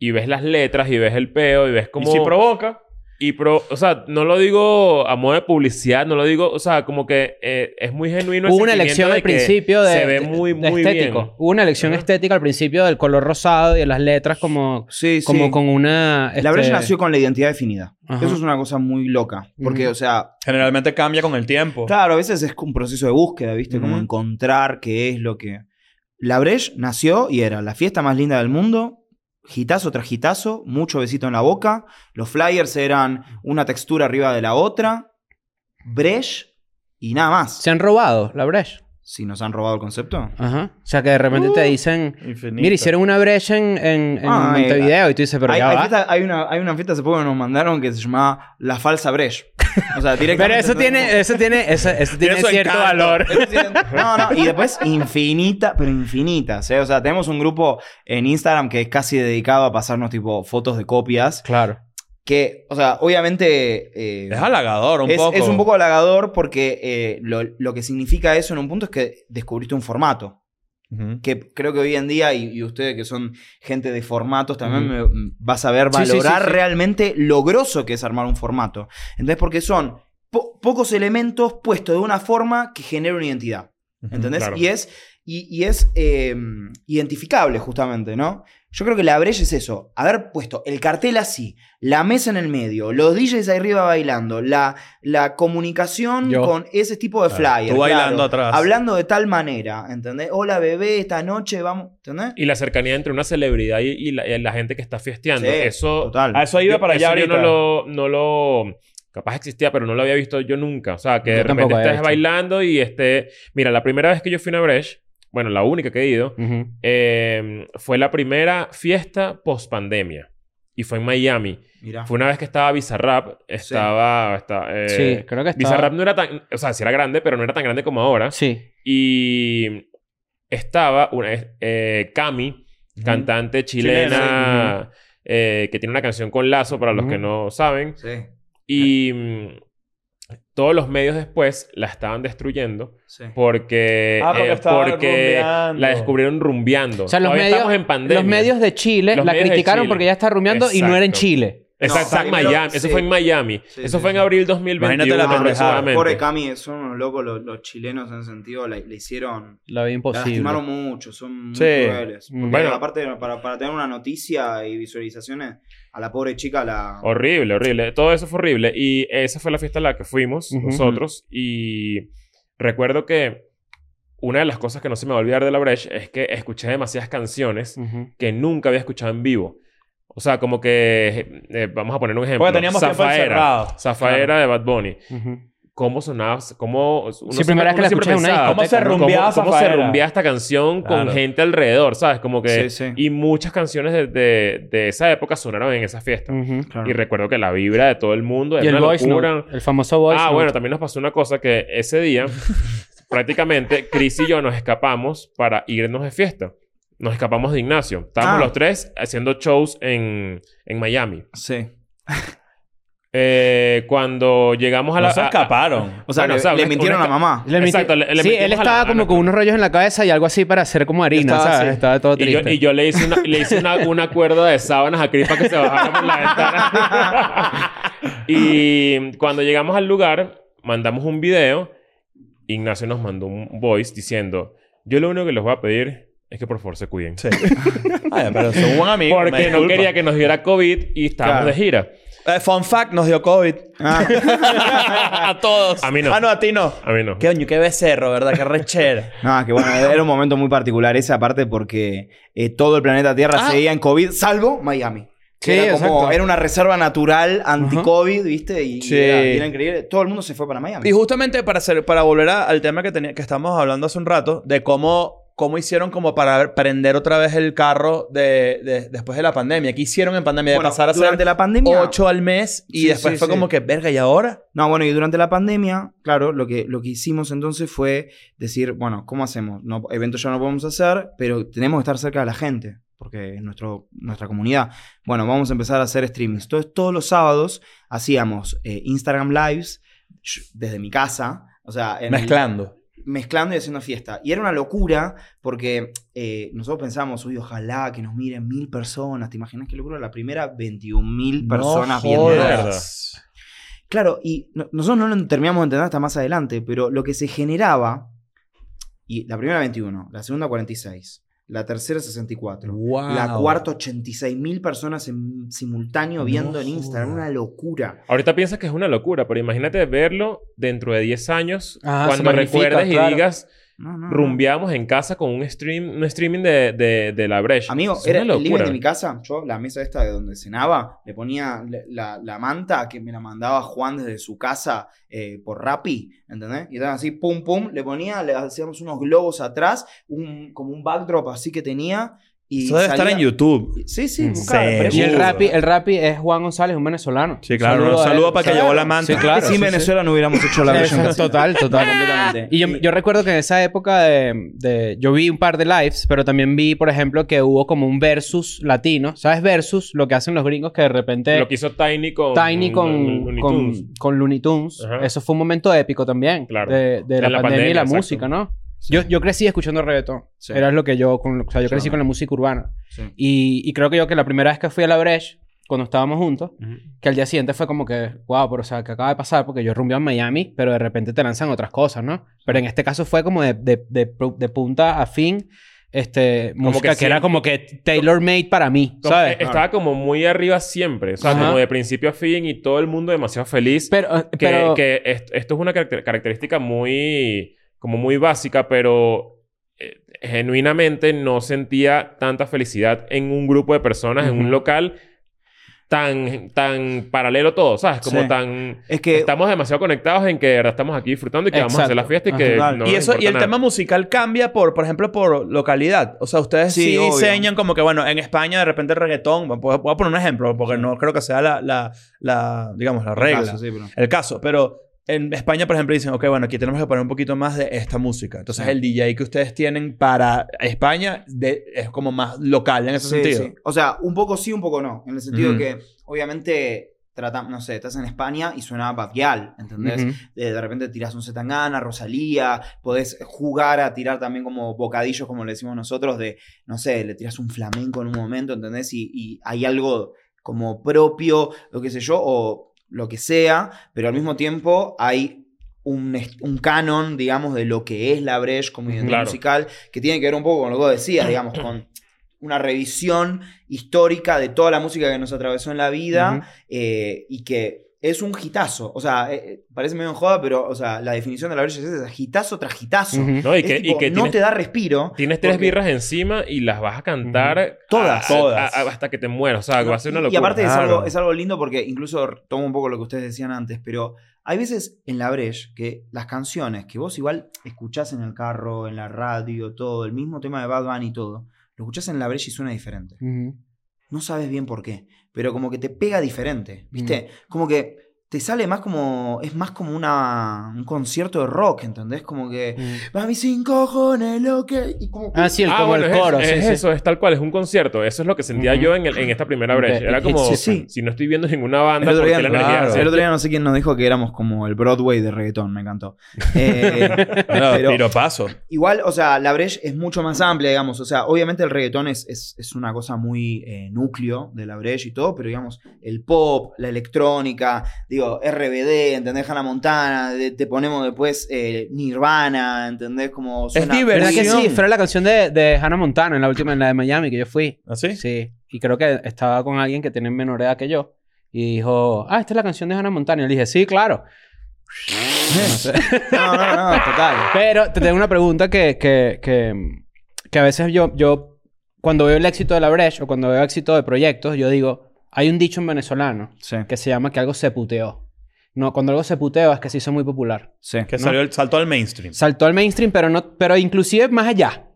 y ves las letras y ves el peo y ves como... Y si provoca. Y pro, o sea, no lo digo a modo de publicidad, no lo digo, o sea, como que eh, es muy genuino. el Hubo una elección de al principio de, se ve muy, de muy estético. bien. Hubo una elección estética al principio del color rosado y de las letras como, Sí, como con una... La este, brecha nació con la identidad definida. Ajá. Eso es una cosa muy loca. Porque, Ujú. o sea, Generalmente cambia con el tiempo. Claro, a veces es un proceso de búsqueda, ¿viste? Como Ujú. encontrar qué es lo que... La Breche nació y era la fiesta más linda del mundo, gitazo tras gitazo, mucho besito en la boca, los flyers eran una textura arriba de la otra, Breche y nada más. Se han robado la brecha. Si nos han robado el concepto. Ajá. O sea, que de repente te dicen... Infinito. Mira, hicieron una brecha en, en, en Ah, eh. Y tú dices, pero hay, ya hay va. fiesta- hay una, hay una fiesta hace poco que nos mandaron que se llamaba La Falsa Breche. O sea, [LAUGHS] Pero directamente... eso tiene, eso tiene, eso, eso tiene cierto encanto. valor. Eso tiene- No, no, y después infinitas, pero infinitas. ¿eh? O sea, tenemos un grupo en Instagram que es casi dedicado a pasarnos tipo fotos de copias. Claro. Que, o sea, obviamente. eh, Es halagador un es, poco. es un poco halagador porque eh, lo, lo que significa eso en un punto es que descubriste un formato. Que creo que hoy en día, y, y ustedes que son gente de formatos, también Ujú. me- vas a ver sí, valorar sí, sí. realmente lo grosso que es armar un formato. Entonces, porque son po- pocos elementos puestos de una forma que genera una identidad. ¿Entendés? claro. Y es, y, y es eh, identificable, justamente, ¿no? Yo creo que la brecha es eso. Haber puesto el cartel así, la mesa en el medio, los DJs ahí arriba bailando, la, la comunicación Yo. con ese tipo de Claro, flyer. tú bailando atrás. Hablando de tal manera, ¿entendés? Hola bebé, esta noche vamos, ¿entendés? Y la cercanía entre una celebridad y, y la, y la gente que está fiesteando. Sí, eso. total. A eso iba para allá eso yo ahorita. no lo, no lo. Capaz existía, pero no lo había visto yo nunca. O sea, que Yo de repente estés bailando y esté. Mira, la primera vez que yo fui a una Breche, bueno, la única que he ido, eh, fue la primera fiesta post pandemia. Y fue en Miami. Mirá. Fue una vez que estaba Bizarrap. Estaba. esta- eh, Sí, creo que estaba... Bizarrap no era tan. O sea, sí era grande, pero no era tan grande como ahora. Sí. Y estaba una, eh, Cami, cantante chilena, eh, que tiene una canción con Lazo, para los que no saben. Sí. Y mm, todos los medios después la estaban destruyendo Sí. porque, Ah, porque eh, porque rumbeando. la descubrieron rumbeando. O sea, los medios, estamos en pandemia. los medios de Chile Los la criticaron Chile. porque ya está rumiando y no era en. Chile. Exacto, No, en primero- Miami. Eso sí. fue en Miami. Sí, Eso sí, fue en abril 2021 Imagínate la pendejada. Pobre Cami, son unos locos los, los chilenos en ese sentido, le, le hicieron... La vida La imposible. lastimaron mucho, son muy Sí. crueles. Bueno. aparte, para, para tener una noticia y visualizaciones, a la pobre chica la... Horrible, horrible. Todo eso fue horrible. Y esa fue la fiesta a la que fuimos nosotros. Y recuerdo que una de las cosas que no se me va a olvidar de la Breche es que escuché demasiadas canciones que nunca había escuchado en vivo. O sea, como que... eh, vamos a poner un ejemplo. Porque teníamos tiempo Zafaera. Zafaera de Bad Bunny. Ujú. ¿Cómo sonaba? ¿Cómo...? uno Sí, primera vez que la escuché en una pensaba, ¿Cómo se rumbeaba ¿Cómo, cómo se Zafaera? rumbea esta canción con Claro. gente alrededor? ¿Sabes? Como que... Sí, sí. Y muchas canciones de, de- de esa época sonaron en esa fiesta. Ujú. Claro. Y recuerdo que la vibra de todo el mundo Y era el una voice locura. note, el famoso voice Ah, note. bueno, también nos pasó una cosa que ese día, [LAUGHS] prácticamente, Chris y yo nos escapamos para irnos de fiesta. Nos escapamos de Ignacio. Estábamos Ah. los tres haciendo shows en, en Miami. Sí. Eh, cuando llegamos a la... No se a- a- escaparon. O sea, Bueno, le, o sea, le una- mintieron una- a mamá. Le Exacto, le- le sí, él la- estaba a como la- con unos rollos en la cabeza y algo así para hacer como harina, Estaba ¿sabes? así. Estaba todo y, yo, triste. y yo le hice, una, le hice una, una cuerda de sábanas a Chris para que se bajara por la ventana. [LAUGHS] y cuando llegamos al lugar, mandamos un video. Ignacio nos mandó un voice diciendo: Yo lo único que les voy a pedir es que por favor se cuiden. Sí. [LAUGHS] Ay, pero son un amigo. Porque no disculpa. quería que nos diera COVID y estábamos Claro. de gira. Eh, fun fact, nos dio COVID. Ah, [LAUGHS] a todos. A mí no. Ah, no, a ti no. A mí no. Qué coño, qué becerro, ¿verdad? Qué rechera. [LAUGHS] no, que bueno, era un momento muy particular ese, aparte porque eh, todo el planeta Tierra Ah. seguía en COVID, salvo Miami. Sí, era como, exacto. era una reserva natural anti-COVID, ¿viste? Y, y Sí. era, y era increíble. Todo el mundo se fue para Miami. Y justamente para, hacer, para volver a- al tema que, tenía, que estábamos hablando hace un rato, de cómo, cómo hicieron como para prender otra vez el carro de, de- después de la pandemia. ¿Qué hicieron en pandemia? De Bueno, pasar a durante ser la pandemia. 8 al mes y Sí, después sí, fue sí. como que, verga, ¿y ahora? No, bueno, y durante la pandemia, claro, lo que, lo que hicimos entonces fue decir, bueno, ¿cómo hacemos? No, eventos ya no podemos hacer, pero tenemos que estar cerca de la gente, porque es nuestro, nuestra comunidad. Bueno, vamos a empezar a hacer streamings. Entonces, todos los sábados hacíamos eh, Instagram Lives desde mi casa, o sea, en el- Mezclando. y haciendo fiesta. Y era una locura porque eh, nosotros pensábamos, uy, ojalá que nos miren mil personas. ¿Te imaginas qué locura? La primera 21 mil personas no viendo. Claro, y no- nosotros no lo terminamos de entender hasta más adelante, pero lo que se generaba, y la primera 21, la segunda 46, la tercera 64, Wow. la cuarta 86 mil personas en simultáneo viendo No en Instagram, una locura. Ahorita piensas que es una locura, pero imagínate verlo dentro de 10 años Ah, cuando recuerdes y claro. digas, No, no, no. rumbeamos en casa con un stream, un streaming de, de, de la Breche. Amigo, Es era el living de mi casa. Yo, la mesa esta de donde cenaba, le ponía la, la manta que me la mandaba Juan desde su casa eh, por Rappi, ¿entendés? Y estaban así, pum, pum, le ponía, le hacíamos unos globos atrás, un, como un backdrop así que tenía. Y Eso debe estar salía- en YouTube. Sí, sí, buscaba, Y el rapi, el rapi es Juan González, un venezolano. Sí, claro. Un a saludo para que Claro. llevó la manta. Sí, claro. Sin sí, Venezuela no hubiéramos hecho la versión total, total. [LAUGHS] completamente. Y yo, yo recuerdo que en esa época de, de- Yo vi un par de lives, pero también vi, por ejemplo, que hubo como un versus latino. ¿Sabes? Versus, lo que hacen los gringos que de repente... Lo que hizo Tiny con... Tiny con, Looney con, Tunes. con Looney Tunes. Ajá. Eso fue un momento épico también. Claro. De, de De la, la pandemia, y la música, exacto. Yo, yo crecí escuchando reggaetón. Sí. Era lo que yo... Con, o sea, yo crecí con la música urbana. Y, y creo que yo que la primera vez que fui a la Breche, cuando estábamos juntos, Ujú. que al día siguiente fue como que, wow, pero o sea, ¿qué acaba de pasar? Porque yo rumbeé en Miami, pero de repente te lanzan otras cosas, ¿no? Pero en este caso fue como de, de, de, de punta a fin, este, música que, que era como que tailor-made para mí, Como- ¿sabes? Estaba como muy arriba siempre. O sea, Ajá. como de principio a fin y todo el mundo demasiado feliz. Pero, que, pero que est- esto es una caracter- característica muy... Como muy básica, pero... eh, genuinamente no sentía tanta felicidad en un grupo de personas, en un local tan, tan paralelo todo, ¿sabes? Como Sí. tan... Es que Estamos demasiado conectados en que de verdad estamos aquí disfrutando y que vamos a hacer la Exacto. fiesta y que Ajá. no y eso y el nada. tema musical cambia por, por ejemplo, por localidad. O sea, ustedes sí, Sí, diseñan como que, bueno, en España de repente el reggaetón, voy a voy a poner un ejemplo, porque no creo que sea la, la, la, digamos, la regla. Caso, sí, pero- El caso, pero en España, por ejemplo, dicen, ok, bueno, aquí tenemos que poner un poquito más de esta música. Entonces, el DJ que ustedes tienen para España de- es como más local en ese Sí, sentido. sí. O sea, un poco sí, un poco no. En el sentido de que, obviamente, tratamos, no sé, estás en España y suena Badial, ¿entendés? Ujú. de, de repente tiras un Zetangana, Rosalía, podés jugar a tirar también como bocadillos, como le decimos nosotros, de, no sé, le tiras un flamenco en un momento, ¿entendés? Y, y hay algo como propio, lo que sé yo, o lo que sea, pero al mismo tiempo hay un, un canon, digamos, de lo que es la Breche como identidad Claro. musical, que tiene que ver un poco con lo que vos decías, digamos, con una revisión histórica de toda la música que nos atravesó en la vida eh, y que es un hitazo. O sea, eh, eh, parece medio en joda, pero o sea, la definición de la brecha es esa, hitazo tras hitazo. Ujú. ¿No? Y Es que, tipo, y que no tienes, te da respiro. tienes tres porque- birras encima y las vas a cantar Todas. a- Todas. a- hasta que te mueras. O sea, No, va a ser una y- locura. Y aparte es, algo, es algo lindo porque incluso tomo un poco lo que ustedes decían antes, pero hay veces en la Breche que las canciones que vos igual escuchás en el carro, en la radio, todo, el mismo tema de Bad Bunny y todo, lo escuchás en la Breche y suena diferente. No sabes bien por qué, pero como que te pega diferente, ¿viste? Como que te sale más como. Es más como una, un concierto de rock, ¿entendés? Como que. Ujú. Mami sin cojones, lo que. Y como que- Ah, sí, el, Ah, como bueno, el es, coro. es sí, sí. eso, es tal cual, es un concierto. Eso es lo que sentía yo en, el- en esta primera brecha. Era como, sí, sí. si no estoy viendo ninguna banda, El otro, ¿por día, qué la energía claro. es así? el otro día no sé quién nos dijo que éramos como el Broadway de reggaetón, me encantó. [LAUGHS] Eh, [LAUGHS] No, pero- tiro paso. Igual, o sea, la Breche es mucho más amplia, digamos. O sea, obviamente el reggaetón es, es, es una cosa muy eh, núcleo de la Breche y todo, pero digamos, el pop, la electrónica, digo, RBD, ¿entendés? Hannah Montana, de- te ponemos después eh, Nirvana, ¿entendés? Como suena- divertido. ¿Verdad que sí? Fue la canción de, de Hannah Montana en la última, en la de Miami, que yo fui. ¿Ah, sí? Sí. Y creo que estaba con alguien que tiene menor edad que yo. Y dijo, ah, esta es la canción de Hannah Montana. Y yo le dije, sí, claro. No [LAUGHS] sé. No, no, no, total. Pero te tengo una pregunta que, que, que, que a veces yo, yo, cuando veo el éxito de la Breche o cuando veo éxito de proyectos, yo digo, hay un dicho en venezolano Sí, que se llama que algo se puteó. No, cuando algo se puteó es que se hizo muy popular. sí. Que ¿no? salió el, saltó al mainstream. Saltó al mainstream, pero no, pero inclusive más allá.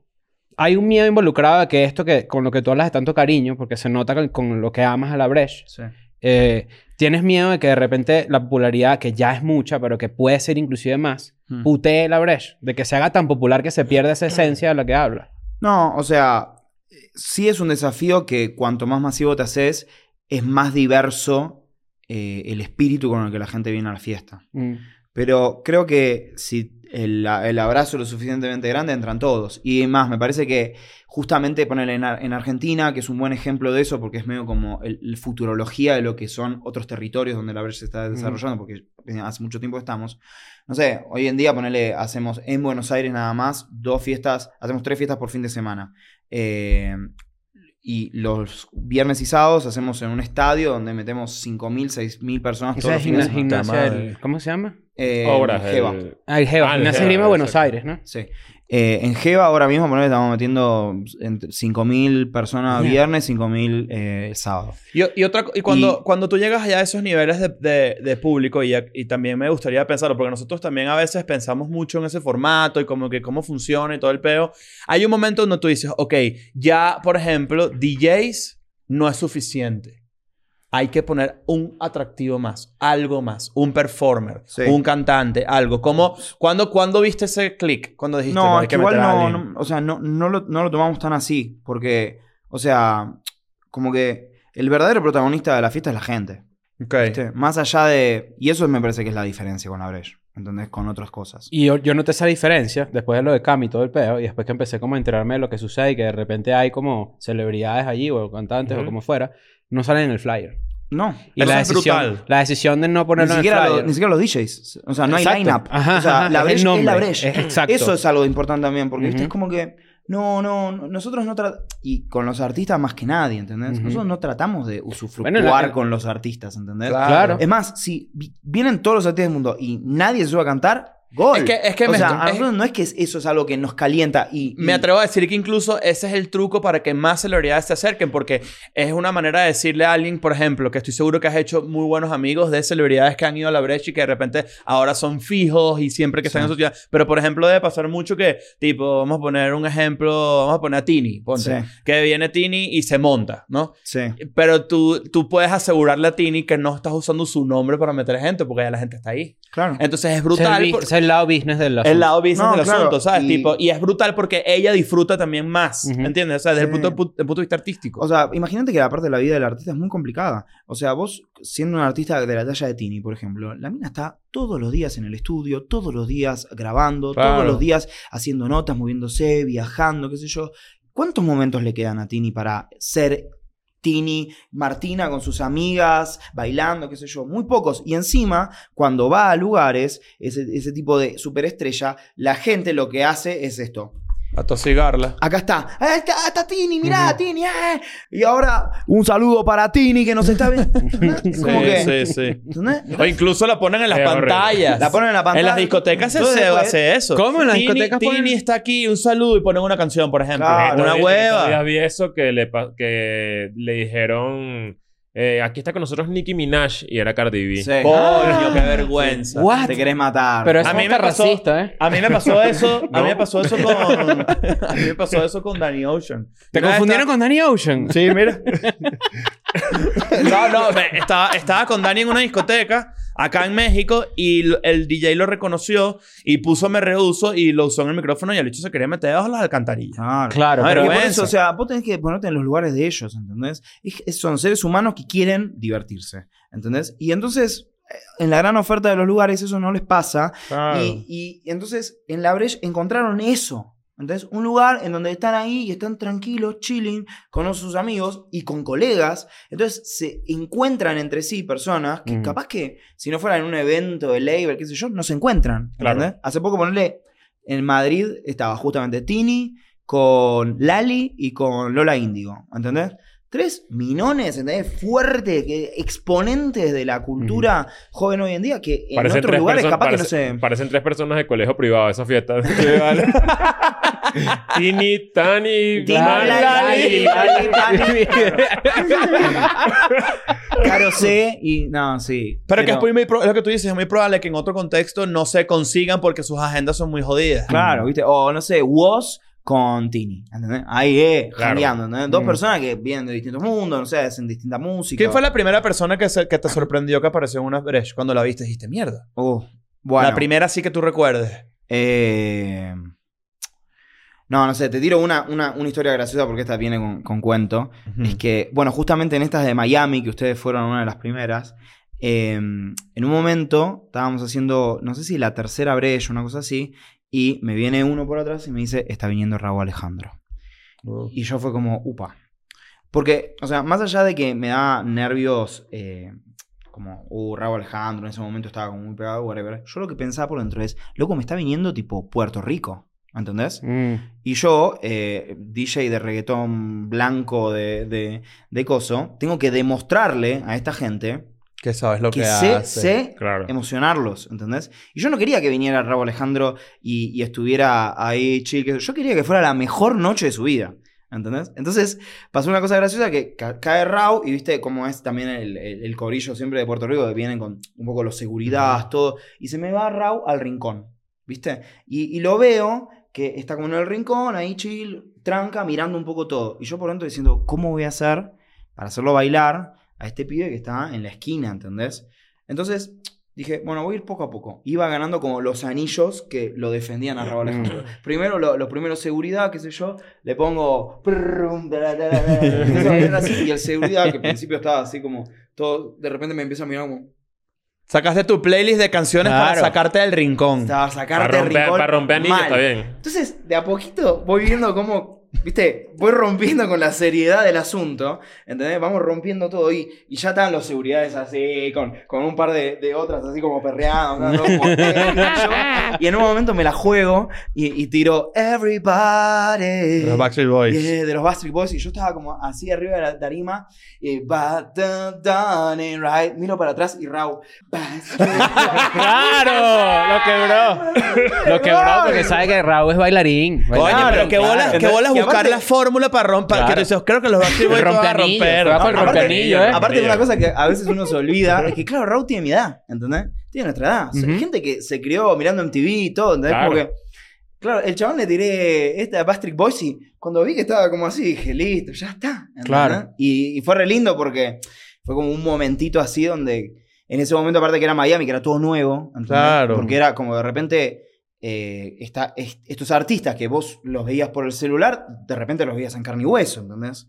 Hay un miedo involucrado de que esto que con lo que tú hablas de tanto cariño, porque se nota con, con lo que amas a la Breche, Sí. eh, tienes miedo de que de repente la popularidad, que ya es mucha, pero que puede ser inclusive más, Mm. putee la Breche, de que se haga tan popular que se pierda esa esencia de la que habla. No, o sea, sí es un desafío que cuanto más masivo te haces, es más diverso eh, el espíritu con el que la gente viene a la fiesta. Mm. Pero creo que si el, el abrazo es lo suficientemente grande, entran todos. Y más, me parece que justamente ponerle en, en Argentina, que es un buen ejemplo de eso, porque es medio como el, el futurología de lo que son otros territorios donde la brecha se está desarrollando, porque hace mucho tiempo estamos. No sé, hoy en día ponele, hacemos en Buenos Aires nada más dos fiestas, hacemos tres fiestas por fin de semana. Eh, y los viernes y sábados hacemos en un estadio donde metemos 5.000, 6.000 personas todos los es fines gimnasia del- ¿Cómo se llama? Eh, Obras. Jeva. el- Ah, el Geva. Ah, el Gimnasia Geva, Grima Buenos exacto. Aires, ¿no? Sí. Eh, en Jeva ahora mismo ponele, estamos metiendo entre 5.000 personas Bien. viernes, 5.000 eh, sábado. Y, y otra, y cuando, Y- cuando tú llegas allá a esos niveles de, de- de público, y, y también me gustaría pensarlo, porque nosotros también a veces pensamos mucho en ese formato y como que cómo funciona y todo el peo. Hay un momento donde tú dices, ok, ya, por ejemplo, DJs no es suficiente. Hay que poner un atractivo más, algo más, un performer, Sí. un cantante, algo. ¿Cómo, ¿cuándo, ¿Cuándo viste ese click? ¿Cuándo dijiste, No, es que igual no, alguien"? no- o sea, no, no, lo, no lo tomamos tan así, porque, o sea, como que el verdadero protagonista de la fiesta es la gente. Ok. ¿viste? Más allá de... Y eso me parece que es la diferencia con la Breche, ¿entendés? Con otras cosas. Y yo, yo noté esa diferencia después de lo de Cami y todo el peo, y después que empecé como a enterarme de lo que sucede y que de repente hay como celebridades allí o cantantes o Ujú. como fuera, no salen en el flyer. No. Y Eso la es decisión, brutal. la decisión de no Ni ponerlo en el siquiera, flyer. lo- ni siquiera los DJs. O sea, no hay line-up. O sea, ajá, la Breche es, la Breche. Es- exacto. Eso es algo importante también, porque ¿viste? Ujú. es como que no, no, no, nosotros no tratamos, y con los artistas más que nadie, ¿entendés? Nosotros no tratamos de usufructuar Bueno, en la- con los artistas, ¿entendés? Claro. Es más, si vi- vienen todos los artistas del mundo y nadie se sube a cantar, gol. Es que- es que o me- sea, a es- nosotros no es que eso es algo que nos calienta y... Me y- atrevo a decir que incluso ese es el truco para que más celebridades se acerquen, porque es una manera de decirle a alguien, por ejemplo, que estoy seguro que has hecho muy buenos amigos de celebridades que han ido a la brecha y que de repente ahora son fijos y siempre que están en Sí. su ciudad. Pero, por ejemplo, debe pasar mucho que, tipo, vamos a poner un ejemplo, vamos a poner a Tini, ponte, Sí. que viene Tini y se monta, ¿no? Sí. Pero tú, tú puedes asegurarle a Tini que no estás usando su nombre para meter gente, porque ya la gente está ahí. Claro. Entonces es brutal. Por- el lado business del asunto. el lado business No, del claro, asunto, ¿sabes? y- Tipo, y es brutal porque ella disfruta también más, Ujú. ¿entiendes? O sea, desde el, punto, pu- el punto de vista artístico. O sea, imagínate que la parte de la vida del artista es muy complicada. O sea, vos siendo un artista de la talla de Tini, por ejemplo, la mina está todos los días en el estudio, todos los días grabando, Claro. todos los días haciendo notas, moviéndose, viajando, qué sé yo. ¿Cuántos momentos le quedan a Tini para ser Tini, Martina con sus amigas, bailando, qué sé yo? Muy pocos. Y encima, cuando va a lugares, ese, ese tipo de superestrella, la gente lo que hace es esto. A tosigarla. Acá está. Ahí está, está Tini, mirá. Tini. eh. Y ahora un saludo para Tini que nos está viendo. [LAUGHS] Que, Sí, sí. O incluso la ponen en las horrible. pantallas. La ponen en la pantalla. En las discotecas se, hace eso. ¿Cómo? En las Tini- discotecas Tini ponen- está aquí, un saludo y ponen una canción, por ejemplo. Claro, una hueva. vi eso que le, que le dijeron... eh, aquí está con nosotros Nicki Minaj y era Cardi B. Sí. Coño, qué vergüenza. What? Te querés matar. Pero eso A mí es me pasó- racista, ¿eh? A mí me pasó eso, a mí me pasó eso con [LAUGHS] a mí me pasó eso con Danny Ocean. ¿Te confundieron con Danny Ocean? Sí, mira. [LAUGHS] [LAUGHS] no, no, me- estaba, estaba con Dani en una discoteca acá en México y l- el DJ lo reconoció y puso me rehuso y lo usó en el micrófono y el bicho se quería meter debajo de las alcantarillas. Claro. Claro, Pero pero por vergüenza. eso, o sea, vos tenés que ponerte en los lugares de ellos, ¿entendés? Es- es- son seres humanos que quieren divertirse, ¿entendés? Y entonces, eh, en la gran oferta de los lugares, eso no les pasa. Y, y entonces en la Breche encontraron eso. Entonces, un lugar en donde están ahí y están tranquilos, chilling, con sus amigos y con colegas. Entonces, se encuentran entre sí personas que Mm. capaz que, si no fueran en un evento de label, qué sé yo, no se encuentran. Claro. Hace poco, ponerle, en Madrid estaba justamente Tini con Lali y con Lola Índigo. ¿Entendés? Tres minones, ¿entendés? Fuertes, que, exponentes de la cultura joven hoy en día, que en Parecen otros lugares capaz que no se... parecen tres personas de colegio privado esa fiesta. [LAUGHS] Tini, Tani, Lali, Lali. Claro, sé y no, sí. Pero, que es, muy, muy pro- es lo que tú dices, es muy probable que en otro contexto no se consigan porque sus agendas son muy jodidas. Claro, ¿viste? O no sé, Woz con Tini, ¿entendés? Ahí, eh, Claro. jangueando, ¿entendés? Dos Mm. personas que vienen de distintos mundos, no sé, hacen distinta música. ¿Quién fue la primera persona que, se- que te sorprendió que apareció en una brecha cuando la viste? Dijiste, mierda. Uh, bueno. La primera sí que tú recuerdes. Eh, No, no sé, te tiro una, una, una historia graciosa porque esta viene con, con cuento. Es que, bueno, justamente en estas de Miami, que ustedes fueron una de las primeras, eh, en un momento estábamos haciendo, no sé si la tercera brecha, una cosa así, y me viene uno por atrás y me dice, está viniendo Raúl Alejandro. Y yo fue como, upa. Porque, o sea, más allá de que me da nervios, eh, como, uh, Raúl Alejandro, en ese momento estaba como muy pegado, whatever. Yo lo que pensaba por dentro es, loco, me está viniendo tipo Puerto Rico. ¿Entendés? Mm. Y yo, eh, DJ de reggaetón blanco de, de, de coso, tengo que demostrarle a esta gente Que sabes lo que, que sé, hace. sé Claro. emocionarlos, ¿entendés? Y yo no quería que viniera Raúl Alejandro y, y estuviera ahí chill. que- Yo quería que fuera la mejor noche de su vida, ¿entendés? Entonces pasó una cosa graciosa que ca- cae Raúl y viste cómo es también el, el, el corillo siempre de Puerto Rico, que vienen con un poco los seguridad, todo. Y se me va Raúl al rincón, ¿viste? Y, y lo veo que está como en el rincón, ahí chill, tranca, mirando un poco todo. Y yo por dentro diciendo, ¿cómo voy a hacer para hacerlo bailar a este pibe que está en la esquina, ¿entendés? Entonces dije, bueno, voy a ir poco a poco. Iba ganando como los anillos que lo defendían a Raúl Alejandro. Primero, lo- los primeros seguridad, qué sé yo, le pongo... y el seguridad, que al principio estaba así como... Todo, de repente me empieza a mirar como... Sacaste tu playlist de canciones para sacarte del Para sacarte rincón para romper anillos mal. está bien. Entonces, de a poquito voy viendo cómo, viste, voy rompiendo con la seriedad del asunto, ¿entendés? Vamos rompiendo todo y, y ya están los seguridades así, con, con un par de, de otras así como perreando, ¿no? Como, [LAUGHS] yo- y en un momento me la juego y, y tiro Everybody. Los Backstreet Boys. Yeah, de los Backstreet Boys y yo estaba como así arriba de la tarima y "But done, right. miro para atrás y Raúl [LAUGHS] ¡Claro! Lo quebró. Lo quebró porque sabe que Raúl es bailarín. Coño, pero qué claro. bolas, Entonces, bolas buscar aparte- la fórmula para romper. Claro. Que tú dices, creo que los Backstreet Boys van a romper. Aparte- rompeanillo, ¿eh? Aparte, una cosa que a veces uno se olvida es que, claro, Raúl tiene mi edad, ¿entendés? Tiene nuestra edad. O sea, Ujú. gente que se crió mirando MTV y todo, ¿entendés? Claro. Como que, claro, el chabón le tiré esta a Patrick Boys y cuando vi que estaba como así, dije, listo, ya está. ¿entendés? Claro. Y, y fue re lindo porque fue como un momentito así donde En ese momento, aparte que era Miami, que era todo nuevo. ¿entendés? Claro. Porque era como de repente. Eh, estos artistas que vos los veías por el celular, de repente los veías en carne y hueso, ¿entendés?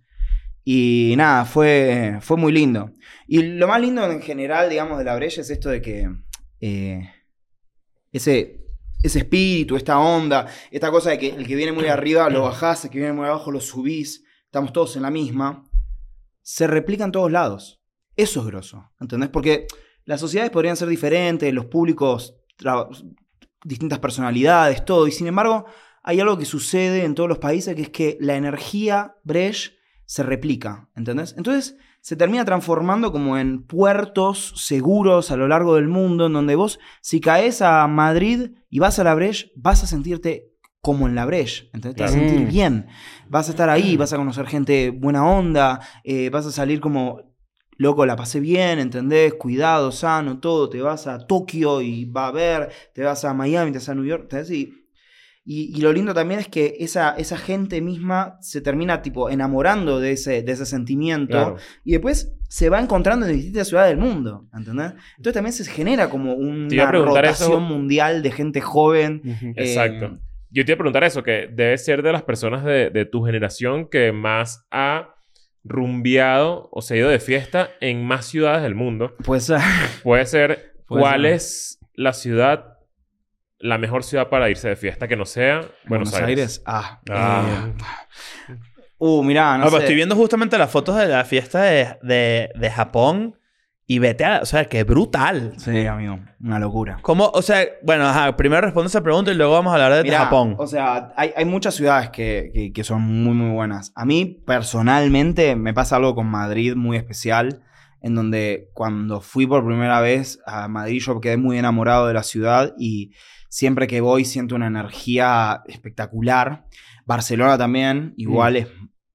Y nada, fue, fue muy lindo. Y lo más lindo en general, digamos, de la brecha es esto de que eh, ese, ese espíritu, esta onda, esta cosa de que el que viene muy arriba lo bajás, el que viene muy abajo lo subís, estamos todos en la misma, se replica en todos lados. Eso es grosso, ¿entendés? Porque las sociedades podrían ser diferentes, los públicos, distintas personalidades, todo, y sin embargo hay algo que sucede en todos los países que es que la energía Brecht se replica, ¿entendés? Entonces se termina transformando como en puertos seguros a lo largo del mundo, en donde vos, si caes a Madrid y vas a la Breche, vas a sentirte como en la Breche, ¿entendés? Te vas a sentir bien, vas a estar ahí, vas a conocer gente buena onda, eh, vas a salir como, loco, la pasé bien, ¿entendés? Cuidado, sano, todo, te vas a Tokio y va a ver, te vas a Miami, te vas a New York, ¿entendés? Y, y, y lo lindo también es que esa, esa gente misma se termina tipo enamorando de ese, de ese sentimiento Claro. y después se va encontrando en distintas ciudades del mundo, ¿entendés? Entonces también se genera como una rotación eso. mundial de gente joven. Ujú. Exacto. Eh, Yo te iba a preguntar eso, que debe ser de las personas de, de tu generación que más ha rumbeado o se ha ido de fiesta en más ciudades del mundo. Pues ah, Puede ser, [LAUGHS] Puede ¿cuál ser. es la ciudad, la mejor ciudad para irse de fiesta que no sea Buenos, Aires? Ah. Ah. eh, uh, mirá, no, No, pero sé. estoy viendo justamente las fotos de la fiesta de, de, de Japón y vete a... O sea, que brutal. Sí, amigo, una locura. ¿Cómo? O sea, bueno, ajá, primero respondo esa pregunta y luego vamos a hablar de Mirá, Japón. O sea, hay, hay muchas ciudades que, que- que son muy, muy buenas. A mí, personalmente, me pasa algo con Madrid muy especial, en donde cuando fui por primera vez a Madrid yo quedé muy enamorado de la ciudad y siempre que voy siento una energía espectacular. Barcelona también, igual es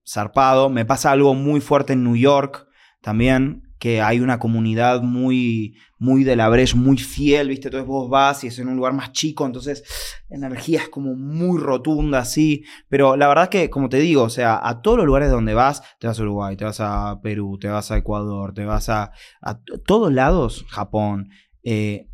zarpado. Me pasa algo muy fuerte en New York también, que hay una comunidad muy, muy de la Breche, muy fiel, ¿viste? Entonces vos vas y es en un lugar más chico, entonces energía es como muy rotunda, así. Pero la verdad que, como te digo, o sea, a todos los lugares donde vas, te vas a Uruguay, te vas a Perú, te vas a Ecuador, te vas a, todos lados, Japón, eh,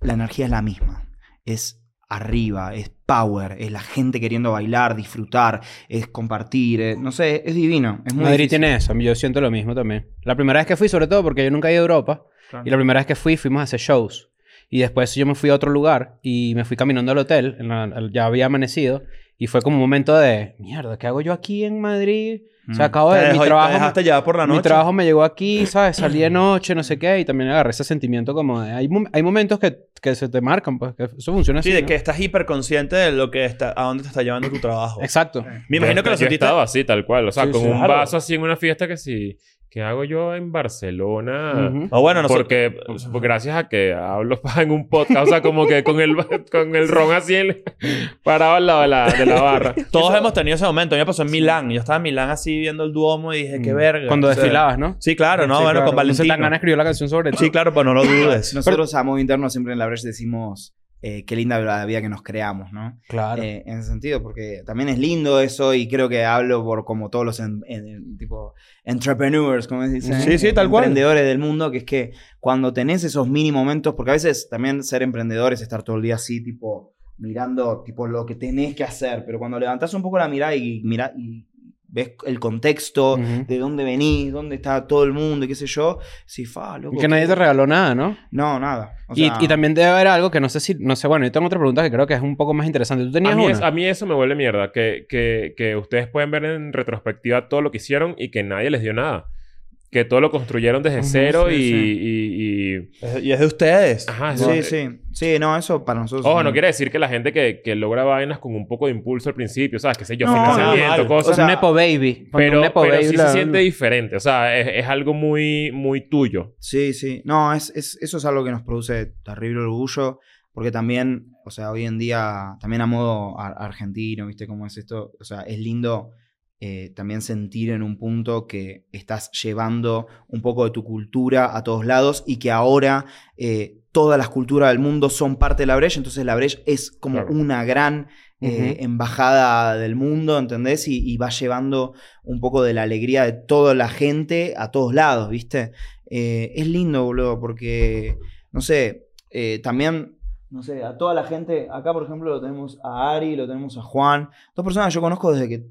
la energía es la misma. Es arriba, es power, es la gente queriendo bailar, disfrutar, es compartir, eh, no sé, es divino. Es muy Madrid difícil. tiene eso. Yo siento lo mismo también. La primera vez que fui, sobre todo porque yo nunca he ido a Europa. Claro. Y la primera vez que fui, fuimos a hacer shows. Y después yo me fui a otro lugar y me fui caminando al hotel. en la- ya había amanecido. Y fue como un momento de... Mierda, ¿qué hago yo aquí en Madrid? O sea, Mm. acabo Te de... dejó- Mi te trabajo, dejaste llevar por la mi noche. trabajo me llegó aquí, [CLEARS THROAT] ¿sabes? Salí de noche, no sé qué. Y también agarré ese sentimiento como de... Hay, hay momentos que, que se te marcan, pues. Que eso funciona así, Sí, de ¿no? que estás hiperconsciente de lo que está... A dónde te está llevando tu trabajo. Exacto. Me imagino que lo yo sentiste... estado así, tal cual. O sea, Sí, con sí, un claro. vaso así en una fiesta que sí... ¿Qué hago yo en Barcelona? Ujú. O bueno, nosotros... Porque pues, gracias a que hablo [LAUGHS] en un podcast, o sea, como que con el, con el ron así el- [LAUGHS] parado al lado de la, de la barra. [LAUGHS] Todos hemos tenido ese momento. A mí me pasó en Milán. Yo estaba en Milán así viendo el Duomo y dije, qué Mm. verga. Cuando O sea, desfilabas, ¿no? Sí, claro, ¿no? Sí, bueno, claro. con Entonces Valentino. tan ganas escribió la canción sobre ti. Sí, claro, pues no lo dudes. Nosotros a modo interno siempre en la Breche decimos eh, qué linda la vida que nos creamos, ¿no? Claro. Eh, en ese sentido, porque también es lindo eso y creo que hablo por como todos los en- en- tipo entrepreneurs, como se dice. Sí, sí, tal cual. Emprendedores del mundo, que es que cuando tenés esos mini momentos, porque a veces también ser emprendedor es estar todo el día así, tipo, mirando tipo lo que tenés que hacer, pero cuando levantás un poco la mirada y, mira, y ves el contexto, de dónde venís, dónde está todo el mundo, y qué sé yo, sí, fa, loco. Y que nadie te regaló nada, ¿no? No, nada. O Y, y también debe haber algo que no sé si... No sé, bueno, yo tengo otra pregunta que creo que es un poco más interesante. ¿Tú tenías A mí, una? es- a mí eso me vuelve mierda. Que, que, que ustedes pueden ver en retrospectiva todo lo que hicieron y que nadie les dio nada. Que todo lo construyeron desde cero sí, y, sí. y- y- Y es de ustedes. Ajá, Sí, no, sí. Sí, no, eso para nosotros. Ojo, no quiere decir que la gente que, que logra vainas con un poco de impulso al principio, ¿sabes? Que sé yo, No, financiamiento, cosas. O sea, un Nepo Baby. Pero un Nepo pero Baby sí la- se siente diferente. O sea, es, es algo muy, muy tuyo. Sí, sí. No, es, es- eso es algo que nos produce terrible orgullo. Porque también, o sea, hoy en día, también a modo ar- argentino, ¿viste cómo es esto? O sea, es lindo eh, también sentir en un punto que estás llevando un poco de tu cultura a todos lados y que ahora eh, todas las culturas del mundo son parte de la Breche. Entonces la Breche es como Claro. una gran eh, embajada del mundo, ¿entendés? Y, y va llevando un poco de la alegría de toda la gente a todos lados, ¿viste? es lindo, boludo, porque, no sé, también, no sé, a toda la gente, acá por ejemplo lo tenemos a Ari, lo tenemos a Juan, dos personas que yo conozco desde que,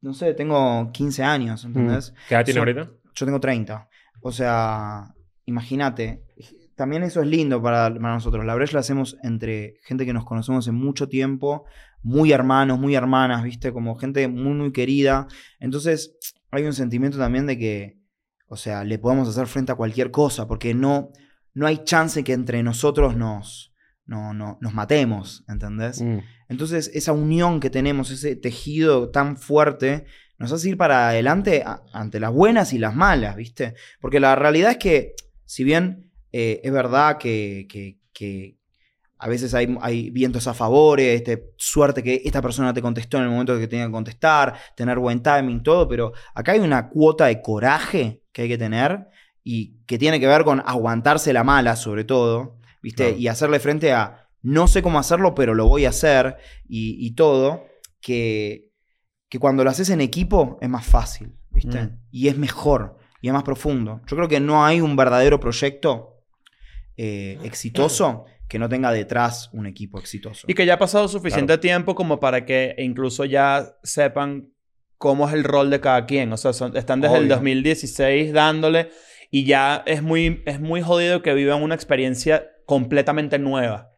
no sé, tengo 15 años, ¿entendés? ¿Qué edad tiene ahorita? Yo tengo 30. O sea, imagínate. También eso es lindo para, para nosotros. La brecha la hacemos entre gente que nos conocemos hace mucho tiempo, muy hermanos, muy hermanas, ¿viste? Como gente muy, muy querida. Entonces, hay un sentimiento también de que, o sea, le podemos hacer frente a cualquier cosa, porque no, no hay chance que entre nosotros nos, no, no, nos matemos, ¿entendés? Mm. Entonces, esa unión que tenemos, ese tejido tan fuerte, nos hace ir para adelante a- ante las buenas y las malas, ¿viste? Porque la realidad es que, si bien eh, es verdad que, que- que a veces hay, hay vientos a favor, este, suerte que esta persona te contestó en el momento que tenía que contestar, tener buen timing, todo, pero acá hay una cuota de coraje que hay que tener y que tiene que ver con aguantarse la mala, sobre todo, ¿viste? Claro. Y hacerle frente a no sé cómo hacerlo, pero lo voy a hacer y, y todo, que, que cuando lo haces en equipo es más fácil, ¿viste? Mm. Y es mejor y es más profundo. Yo creo que no hay un verdadero proyecto eh, exitoso que no tenga detrás un equipo exitoso. Y que ya ha pasado suficiente tiempo como para que incluso ya sepan cómo es el rol de cada quien. O sea, son- están desde el Obvio. 2016 dándole y ya es muy, es muy jodido que vivan una experiencia completamente nueva.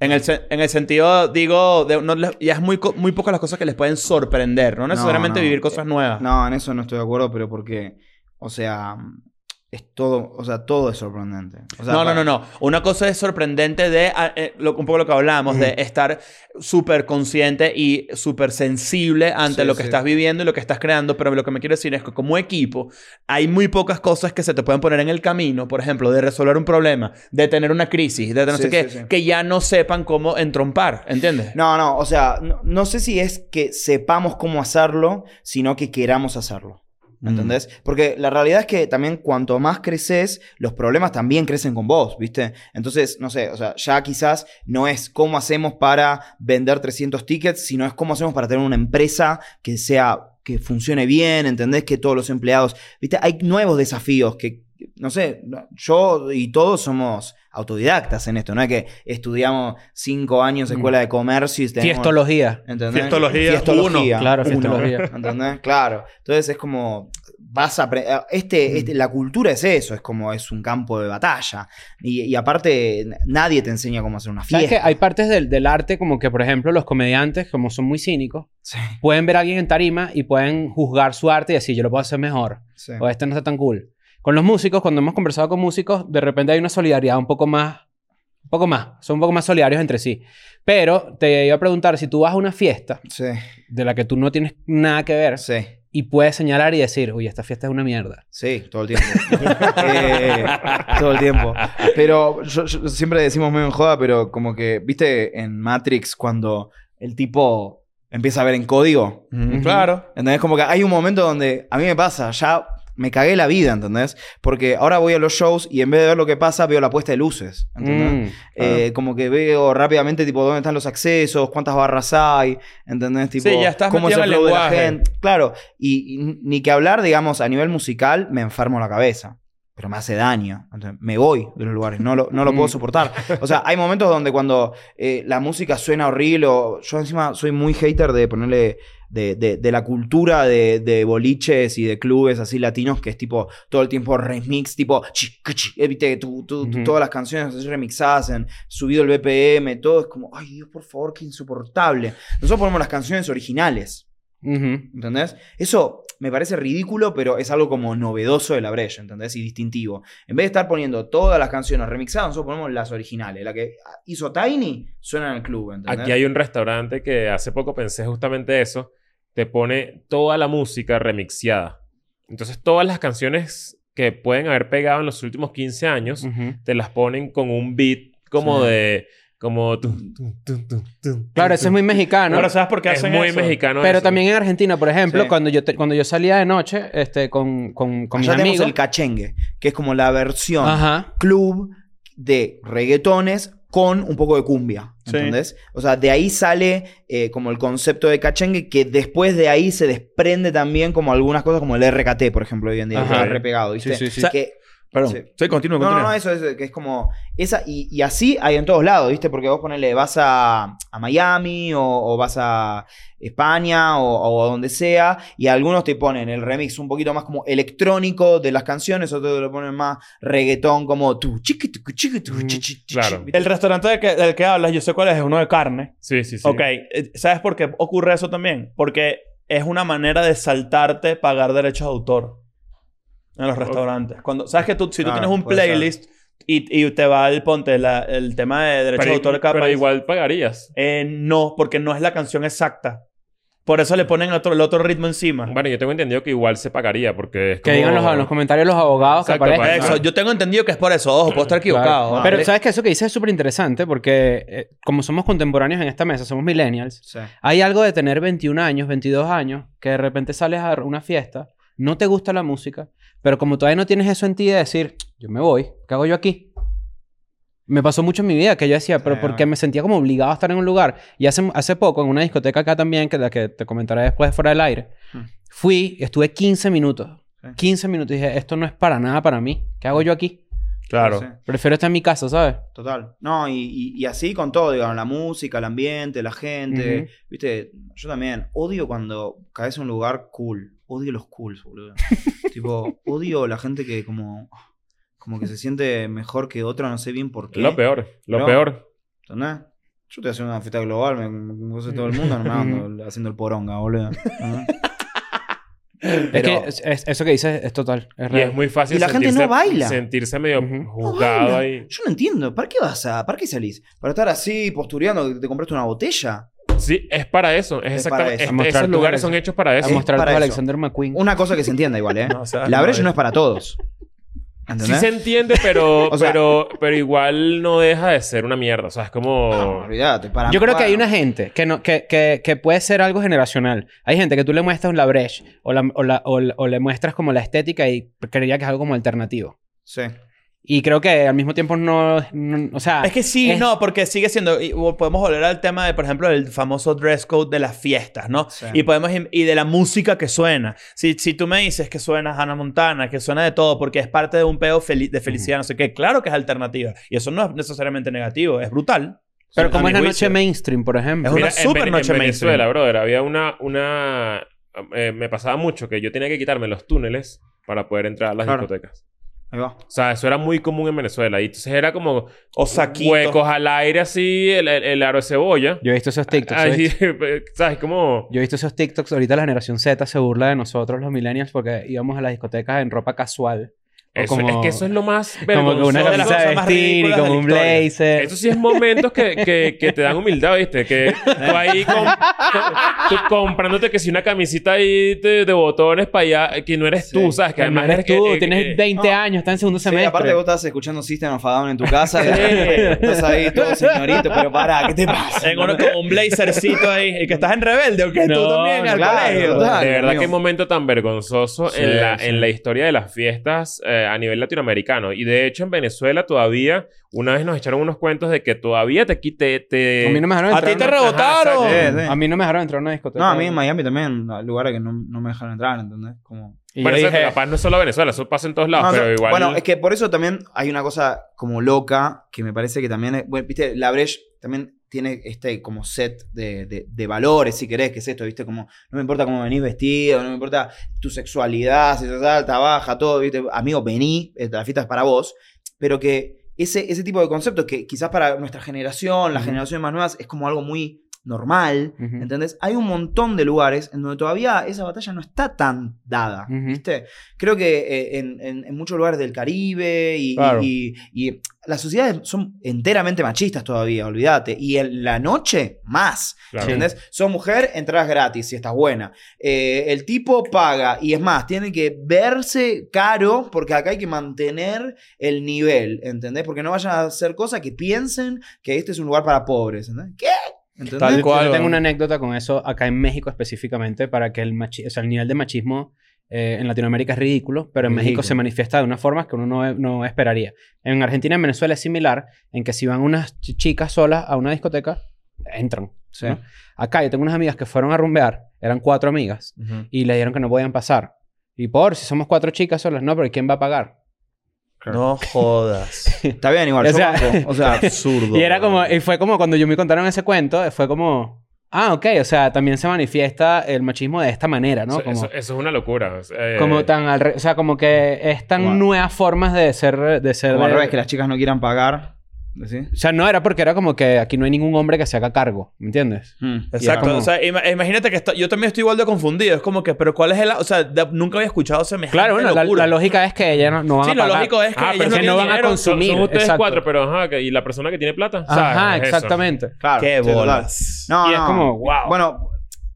En el, en el sentido, digo, de, no ya es muy, muy pocas las cosas que les pueden sorprender. No necesariamente no. vivir cosas nuevas. No, en eso no estoy de acuerdo, pero porque, o sea, es todo, o sea, todo es sorprendente. O sea, no, no, para- no, no. Una cosa es sorprendente de ah, eh, lo- un poco lo que hablábamos, de estar súper consciente y súper sensible ante Sí, lo que sí. estás viviendo y lo que estás creando. Pero lo que me quiero decir es que como equipo hay muy pocas cosas que se te pueden poner en el camino, por ejemplo, de resolver un problema, de tener una crisis, de no Sí, sé qué, que ya no sepan cómo entrompar, ¿entiendes? No, no, o sea, no, no sé si es que sepamos cómo hacerlo, sino que queramos hacerlo. ¿Me Mm. entendés? Porque la realidad es que también cuanto más creces, los problemas también crecen con vos, ¿viste? Entonces, no sé, o sea, ya quizás no es cómo hacemos para vender 300 tickets, sino es cómo hacemos para tener una empresa que sea, que funcione bien, ¿entendés? Que todos los empleados, ¿viste? Hay nuevos desafíos que, no sé, yo y todos somos autodidactas en esto, no es que estudiamos cinco años de escuela de comercio y tenemos- Fiestología. ¿Entendés? Fiestología, Fiestología, Claro, uno, fiestología. ¿Entendés? Claro. Entonces es como. Vas a. apre- Este, este- la cultura es eso, es como es un campo de batalla. Y, y aparte, nadie te enseña cómo hacer una ¿Sabes fiesta. que hay partes del, del arte como que, por ejemplo, los comediantes, como son muy cínicos, Sí, pueden ver a alguien en tarima y pueden juzgar su arte y decir, yo lo puedo hacer mejor. sí. O este no está tan cool. Con los músicos, cuando hemos conversado con músicos, de repente hay una solidaridad un poco más... Un poco más. Son un poco más solidarios entre sí. Pero te iba a preguntar, si tú vas a una fiesta Sí, de la que tú no tienes nada que ver sí. y puedes señalar y decir, uy, esta fiesta es una mierda. Sí, todo el tiempo. [LAUGHS] Eh, todo el tiempo. Pero yo- yo- siempre decimos medio en joda, pero como que, ¿viste en Matrix cuando el tipo empieza a ver en código? Mm. Claro. ¿Entendés? Como que hay un momento donde a mí me pasa, ya me cagué la vida, ¿entendés? Porque ahora voy a los shows y en vez de ver lo que pasa, veo la puesta de luces, ¿entendés? Mm. Eh, como que veo rápidamente, tipo, dónde están los accesos, cuántas barras hay, ¿entendés? Tipo, Sí, ya estás cómo es el flow de la gente. Claro, y, y ni que hablar, digamos, a nivel musical, me enfermo la cabeza. Pero me hace daño. Entonces, me voy de los lugares. No lo, no lo [LAUGHS] puedo Mm. soportar. O sea, hay momentos donde cuando eh, la música suena horrible. o- yo encima soy muy hater de ponerle. De, de- de la cultura de, de boliches y de clubes así latinos que es tipo todo el tiempo remix, tipo chi, chi, eh, viste, tú- todas las canciones así remixadas en subido el BPM, todo es como, ay Dios, por favor, qué insoportable. Nosotros ponemos las canciones originales. ¿Entendés? Eso me parece ridículo, pero es algo como novedoso de la brecha, ¿entendés? Y distintivo. En vez de estar poniendo todas las canciones remixadas, nosotros ponemos las originales. La que hizo Tiny suena en el club, ¿entendés? Aquí hay un restaurante que hace poco pensé justamente eso. Te pone toda la música remixeada. Entonces, todas las canciones que pueden haber pegado en los últimos 15 años, Ujú. te las ponen con un beat como Sí. de... Como... tum, tum, tum, tum, tum, Claro, tum, eso es muy mexicano. Ahora, ¿sabes por qué Es hacen muy eso? mexicano Pero eso. también en Argentina, por ejemplo, Sí. cuando, yo te- cuando yo salía de noche este, con, con, con mis amigos... el cachengue, que es como la versión Ajá. club de reggaetones con un poco de cumbia. Sí. ¿Entendés? O sea, de ahí sale eh, como el concepto de cachengue, que después de ahí se desprende también como algunas cosas como el RKT, por ejemplo, hoy en día, Ajá. que repegado, ¿viste? Sí, sí, Que Perdón. Sí. Sí, continúa, No, no, no, eso es que es como. Esa, y, y así hay en todos lados, ¿viste? Porque vos ponele, vas a, a Miami o, o vas a España o, o donde sea, y algunos te ponen el remix un poquito más como electrónico de las canciones, otros te lo ponen más reggaetón, como tu chiqui, tu chiqui, tu Mm, chi, chi, chi, claro. El restaurante del que, del que hablas, yo sé cuál es, es uno de carne. Sí, sí, sí. Ok, eh, ¿sabes por qué ocurre eso también? Porque es una manera de saltarte pagar derechos de autor en los restaurantes. Cuando, ¿Sabes que tú, si tú Claro, tienes un playlist y, y te va el, ponte, la- el tema de derechos de autor de cada pero país? igual pagarías. Eh, no, porque no es la canción exacta. Por eso le ponen otro, el otro ritmo encima. Bueno, yo tengo entendido que igual se pagaría porque es Que digan los, en los comentarios los abogados que Exacto, aparezcan. para- Eso, yo tengo entendido que es por eso. Ojo, puedo estar equivocado. Claro. ¿ah? Pero sabes que eso que dices es súper interesante porque eh, como somos contemporáneos en esta mesa, somos millennials, Sí. hay algo de tener 21 años, 22 años, que de repente sales a una fiesta, no te gusta la música, pero como todavía no tienes eso en ti de decir, yo me voy, ¿qué hago yo aquí? Me pasó mucho en mi vida que yo decía, pero porque me sentía como obligado a estar en un lugar. Y hace, hace poco, en una discoteca acá también, que la que te comentaré después fuera del aire, Hmm. fui, estuve 15 minutos. Sí. 15 minutos y dije, esto no es para nada para mí. ¿Qué hago yo aquí? Claro. Sí, Prefiero estar en mi casa, ¿sabes? Total. No, y, y- y así con todo, digamos, la música, el ambiente, la gente. Ujú. Viste, yo también odio cuando caes en un lugar cool. Odio los cools, boludo. [LAUGHS] tipo, odio la gente que como, como que se siente mejor que otra, no sé bien por qué. Lo peor, lo Pero- peor. ¿Entendés? Yo estoy haciendo una fiesta global, me, me conoce todo el mundo, no me ando [LAUGHS] haciendo el poronga, boludo. Es que es- es- eso que dices es total. Es Y real. es muy fácil Y la gente sentirse, no baila. sentirse medio juzgado ahí. Yo no entiendo, ¿para qué vas a, para qué salís? ¿Para estar así postureando que te compraste una botella? Sí, es para eso. Es, Es para exactamente. eso. es- A esos lugares son hechos para A eso. Es mostrar para eso. Alexander McQueen. Una cosa que se entienda igual, ¿eh? [LAUGHS] No, o sea, la brecha no es para todos. Sí se entiende, pero, [LAUGHS] O sea- pero, pero igual no deja de ser una mierda. O sea, es como... No, olvídate. Para Yo creo que hay una gente que, no, que, que, que puede ser algo generacional. Hay gente que tú le muestras la brecha o, la, o, la- o, le muestras como la estética y creería que es algo como alternativo. Sí. Y creo que al mismo tiempo no... no- o sea... Es que sí, es- no, porque sigue siendo. y podemos volver al tema de, por ejemplo, el famoso dress code de las fiestas, ¿no? Sí. Y podemos y de la música que suena. Si, si tú me dices que suena Hannah Montana, que suena de todo porque es parte de un peo feli- de felicidad, no sé qué, claro que es alternativa. Y eso no es necesariamente negativo, es brutal. Pero A como es la noche mainstream, por ejemplo. Es una Mira, en super Vene- noche en Venezuela, mainstream. brother, había una... una eh, me pasaba mucho que yo tenía que quitarme los túneles para poder entrar a las Claro. discotecas. Ahí va. O sea, eso era muy común en Venezuela. Y entonces era como O huecos al aire así, el, el, el aro de cebolla. Yo he visto esos TikToks. ¿oíste? [LAUGHS] ¿Sabes? Como... Yo he visto esos TikToks. Ahorita la generación Z se burla de nosotros, los millennials, porque íbamos a las discotecas en ropa casual. Eso, como- Es que eso es lo más Como vergonzoso. una de las camisa de vestir y como un blazer. Eso sí es momentos que, que, que te dan humildad, ¿viste? Que tú ahí con- tú comprándote que si una camisita ahí de, de botones para allá, que no eres Sí. tú, ¿sabes? Que Que no además eres que- tú, eh, tienes eh, 20 no. años, estás en segundo Sí, semestre. aparte vos estás escuchando System of Down en tu casa. Sí. estás ahí todo señorito, pero pará, ¿qué te pasa? En uno como un blazercito ahí. Y que estás en rebelde o tú No, también al claro, colegio. total. De verdad amigo. que momento tan vergonzoso Sí, en, la, sí. en la historia de las fiestas eh, a nivel latinoamericano. Y de hecho en Venezuela todavía, una vez nos echaron unos cuentos de que todavía te quite... Te... A mí no me dejaron A entrar. ti te a una- rebotaron. Sí, sí. A mí no me dejaron entrar a una discoteca. No, a mí en Miami también, lugares que no, no me dejan entrar, ¿entendés? Como... Y Bueno, yo eso dije, capaz no es solo Venezuela, eso pasa en todos lados, No, pero igual... Bueno, es que por eso también hay una cosa como loca que me parece que también es. Bueno, viste, la Breche también tiene este como set de, de- de valores, si querés, que es esto, viste, como no me importa cómo venís vestido, no me importa tu sexualidad, si sos alta, baja, todo, viste, amigo, vení, eh, la fiesta es para vos, pero que ese, ese tipo de conceptos que quizás para nuestra generación, las generaciones más nuevas, es como algo muy normal, Ujú. ¿entendés? Hay un montón de lugares en donde todavía esa batalla no está tan dada. ¿viste? Creo que eh, en, en- en muchos lugares del Caribe y, Claro. y- y las sociedades son enteramente machistas todavía, olvídate. Y en la noche, más. Claro. ¿Entendés? Sos mujer, entras gratis si estás buena. Eh, el tipo paga y es más, tiene que verse caro porque acá hay que mantener el nivel, ¿entendés? Porque no vayan a hacer cosas que piensen que este es un lugar para pobres, ¿entendés? ¿Qué? ¿Entendés? Tal Yo- cual, Yo tengo una anécdota con eso acá en México específicamente para que el, machi- o sea, el nivel de machismo eh, en Latinoamérica es ridículo, pero en México se manifiesta de una forma que uno no, no esperaría. En Argentina y en Venezuela es similar, en que si van unas ch- chicas solas a una discoteca, entran. Sí. ¿no? Acá yo tengo unas amigas que fueron a rumbear, eran cuatro amigas, y le dijeron que no podían pasar. Y por si somos cuatro chicas solas, no, pero ¿quién va a pagar? No jodas. [LAUGHS] Está bien igual, O yo sea- banco. [LAUGHS] O sea, Absurdo. Y era como, y fue como cuando yo me contaron ese cuento, fue como, ah, ok, o sea, también se manifiesta el machismo de esta manera, ¿no? Eso, Como, eso- eso es una locura. Eh, como tan al re- o sea, como que es tan nuevas formas de ser, de ser. como al revés, que las chicas no quieran pagar. ¿Sí? O sea, no era porque era como que aquí no hay ningún hombre que se haga cargo, ¿me entiendes? Mm. Exacto. como- O sea, ima- imagínate que esto- yo también estoy igual de confundido. Es como que, pero ¿cuál es el...? O sea, de- nunca había escuchado semejante Claro, bueno, la, locura. la lógica es que ellas no, no van Sí, a lo lógico es que Ah, ellos pero no que no van a consumir. Son, son ustedes exacto. cuatro, pero ajá, que- ¿y la persona que tiene plata? ¿Sabes? Ajá, Es eso. exactamente. Claro. Qué bolas. No, Y es no. como, wow. Bueno,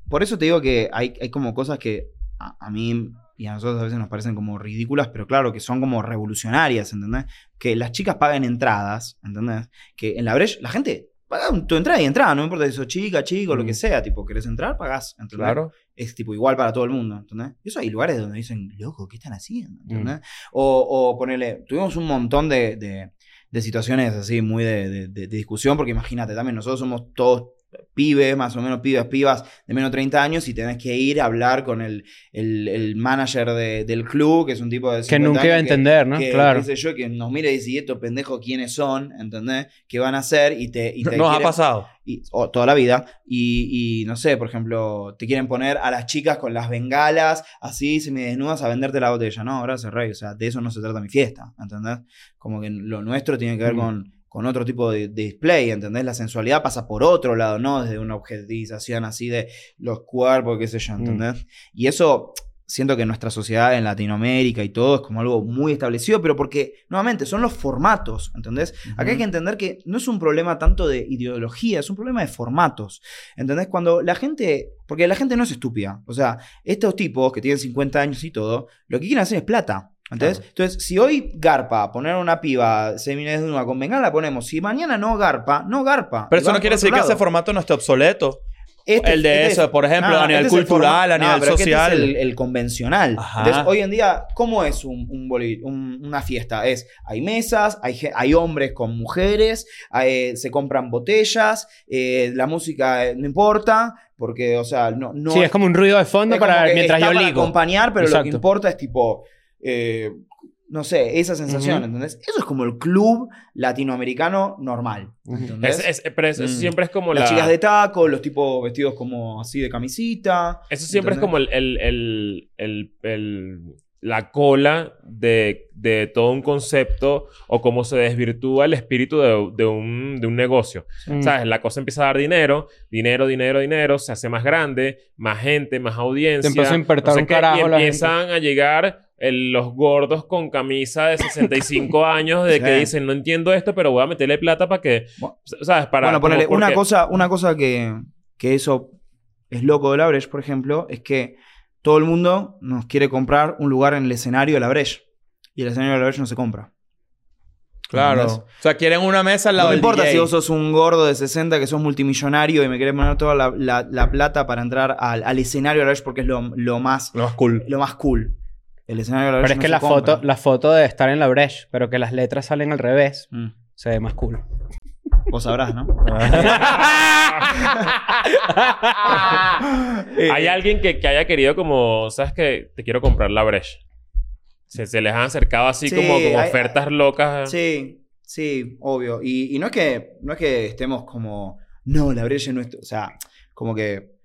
por eso te digo que hay, hay como cosas que a, a mí y a nosotros a veces nos parecen como ridículas, pero claro, que son como revolucionarias, ¿entendés? Que las chicas paguen entradas, ¿entendés? Que en la Breche la gente paga tu entrada y entrada, no importa si sos chica, chico, lo que sea, tipo, querés entrar, pagás, ¿entendés? Claro. es tipo igual para todo el mundo, ¿entendés? Y eso hay lugares donde dicen, loco, ¿qué están haciendo? ¿entendés? O, o ponerle, tuvimos un montón de, de- de situaciones así muy de- de discusión, porque imagínate, también nosotros somos todos pibes, más o menos pibes, pibas de menos de 30 años y tenés que ir a hablar con el, el, el manager de- del club, que es un tipo de Que 50 nunca iba a que- entender, ¿no? que, claro. qué sé yo, que nos mire y dice, "¿Y estos pendejos quiénes son? ¿Entendés? ¿Qué van a hacer? Y te, y te Nos ha pasado. y- o toda la vida. Y, y, no sé, por ejemplo, te quieren poner a las chicas con las bengalas, así, semidesnudas, a venderte la botella. No, gracias, Rey. O sea, de eso no se trata mi fiesta, ¿entendés? Como que lo nuestro tiene que ver Mm. con, con otro tipo de, de display, ¿entendés? La sensualidad pasa por otro lado, no desde una objetivización así de los cuerpos, qué sé yo, ¿entendés? Y eso siento que en nuestra sociedad, en Latinoamérica y todo, es como algo muy establecido, pero porque, nuevamente, son los formatos, ¿entendés? Acá hay que entender que no es un problema tanto de ideología, es un problema de formatos. ¿Entendés? Cuando la gente. Porque la gente no es estúpida. O sea, estos tipos que tienen 50 años y todo, lo que quieren hacer es plata. ¿Entendés? Entonces, si hoy garpa poner una piba semidesnuda con bengala, la ponemos. Si mañana no garpa, no garpa. Pero eso no quiere decir que ese formato no esté obsoleto. Este- el de este eso, es- por ejemplo, a nivel este es el cultural, a nivel pero que social. Este es el, el convencional. Ajá. Entonces, hoy en día, ¿cómo es un, un boli- un- una fiesta? Es, hay mesas, hay, hay hombres con mujeres, hay- se compran botellas, eh, la música eh, no importa, porque, o sea, no... no sí, es como un ruido de fondo es para que mientras yo para ligo. acompañar, pero lo que importa es tipo... eh, no sé, esa sensación, Ujú. ¿entendés? Eso es como el club latinoamericano normal. Es- es- pero eso Mm. siempre es como Las la... chicas de taco, los tipos vestidos como así de camisita. Eso siempre es como el, el, el, el- la cola de, de todo un concepto o cómo se desvirtúa el espíritu de, de un, de un negocio. Mm. ¿Sabes? La cosa empieza a dar dinero, dinero, dinero, dinero, se hace más grande, más gente, más audiencia. Te empieza a importar no sé un qué, carajo Y empiezan a llegar el- los gordos con camisa de 65 [LAUGHS] años de que dicen, no entiendo esto, pero voy a meterle plata para que... Bueno. ¿Sabes? Para, bueno, ponele, como una cosa, una cosa que, que eso es loco de la Breche, por ejemplo, es que todo el mundo nos quiere comprar un lugar en el escenario de la Breche. Y el escenario de la Breche no se compra. Claro. ¿Entendés? O sea, quieren una mesa al lado No me del importa DJ. si vos sos un gordo de 60 que sos multimillonario y me querés poner toda la, la- la plata para entrar al, al escenario de la Breche porque es lo, lo más, Lo más cool. lo más cool. El escenario de la Pero Breche es no que la compra. foto, la foto de estar en la breche, pero que las letras salen al revés, Mm. se ve más cool. Vos sabrás, ¿no? [LAUGHS] Eh, Hay alguien que, que haya querido como, ¿sabes qué? Te quiero comprar la Breche. Se, se les han acercado así Sí, como, como hay- ofertas locas. Sí, sí, obvio. Y, y no, es que, no es que estemos como, no, la brecha es nuestro. O sea, como que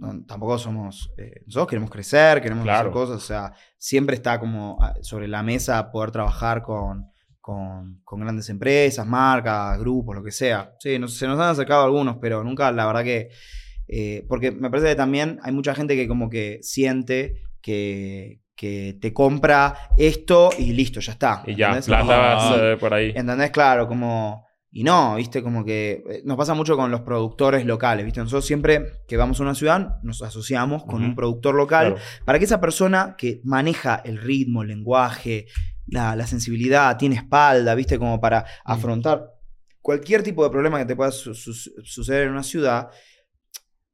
no, tampoco somos. eh, nosotros queremos crecer, queremos Claro. hacer cosas. O sea, siempre está como ah, sobre la mesa poder trabajar con, con, con grandes empresas, marcas, grupos, lo que sea. Sí, nos- se nos han acercado algunos, pero nunca, la verdad que. eh, porque me parece que también hay mucha gente que como que siente que, que te compra esto y listo, ya está. Y ya, plata por ahí. ¿Entendés? Claro, como... Y no, viste, como que eh, nos pasa mucho con los productores locales, viste. Nosotros siempre que vamos a una ciudad nos asociamos con un productor local Claro. para que esa persona que maneja el ritmo, el lenguaje, la, la sensibilidad, tiene espalda, viste, como para afrontar cualquier tipo de problema que te pueda su- su- suceder en una ciudad.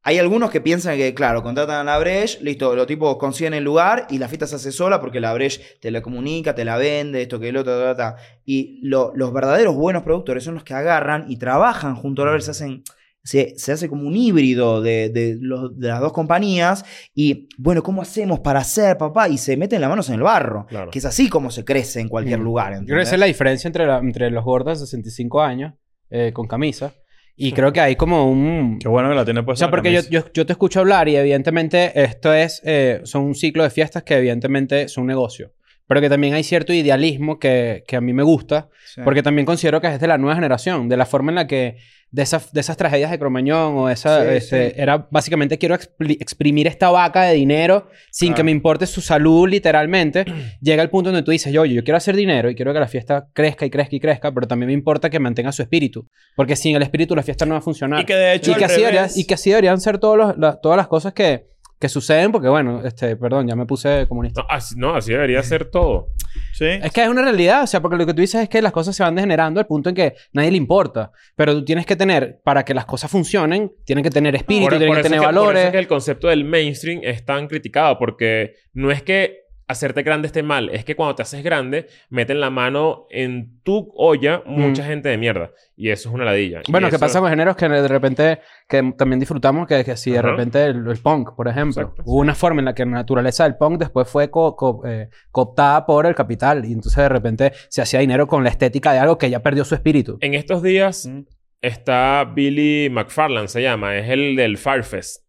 Hay algunos que piensan que, claro, contratan a la Breche, listo, los tipos consiguen el lugar y la fiesta se hace sola porque la Breche te la comunica, te la vende, esto que el otro, ta, ta, ta. Y lo- los verdaderos buenos productores son los que agarran y trabajan junto a la Breche, se hacen, se, se hace como un híbrido de, de los- de las dos compañías y, bueno, ¿cómo hacemos para hacer, papá? Y se meten las manos en el barro, Claro. que es así como se crece en cualquier Mm. lugar. Yo creo que ¿entendés? esa es la diferencia entre, la- entre los gordos de 65 años eh, con camisa. Y creo que hay como un... Qué bueno que la tiene O puesta. sea, en la porque yo, yo, yo te escucho hablar y evidentemente esto es... eh, son un ciclo de fiestas que evidentemente son un negocio. Pero que también hay cierto idealismo que, que a mí me gusta. Sí. Porque también considero que es de la nueva generación. De la forma en la que... De esas, de esas tragedias de Cromañón o esa... Sí, este, sí. Era básicamente quiero exprimir esta vaca de dinero sin Claro. que me importe su salud literalmente. [CLEARS THROAT] Llega el punto donde tú dices, oye, yo quiero hacer dinero y quiero que la fiesta crezca y crezca y crezca, pero también me importa que mantenga su espíritu. Porque sin el espíritu la fiesta no va a funcionar. Y que de hecho Y que, así revés- debería- y que así deberían ser todos los- las- todas las cosas que, que suceden, porque bueno, este, perdón, ya me puse comunista. No así, no, así debería ser todo. Sí. Es que es una realidad, o sea, porque lo que tú dices es que las cosas se van degenerando al punto en que nadie le importa. Pero tú tienes que tener, para que las cosas funcionen, tienen que tener espíritu, Por- tienen por que tener es que- Por valores. eso es que el concepto del mainstream es tan criticado porque no es que hacerte grande esté mal, es que cuando te haces grande meten la mano en tu olla mucha Mm. gente de mierda y eso es una ladilla. Bueno, ¿qué eso- pasa con géneros que de repente, que también disfrutamos, que, que si de repente el, el punk, por ejemplo, Exacto, hubo una forma en la que la naturaleza del punk después fue co- co- eh, cooptada por el capital y entonces de repente se hacía dinero con la estética de algo que ya perdió su espíritu. En estos días Mm. está Billy McFarland, se llama, es el del Firefest.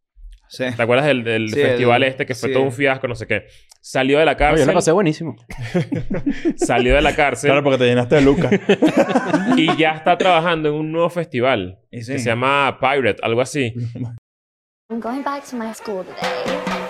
Sí. ¿Te acuerdas del, del Sí, festival el- este que fue sí. todo un fiasco, no sé qué? Salió de la Oye, yo cárcel. la pasé buenísimo. [LAUGHS] salió de la cárcel Claro, porque te llenaste de lucas. [LAUGHS] y ya está trabajando en un nuevo festival sí. que se llama Pirate, algo así. [LAUGHS] I'm going back to my school today.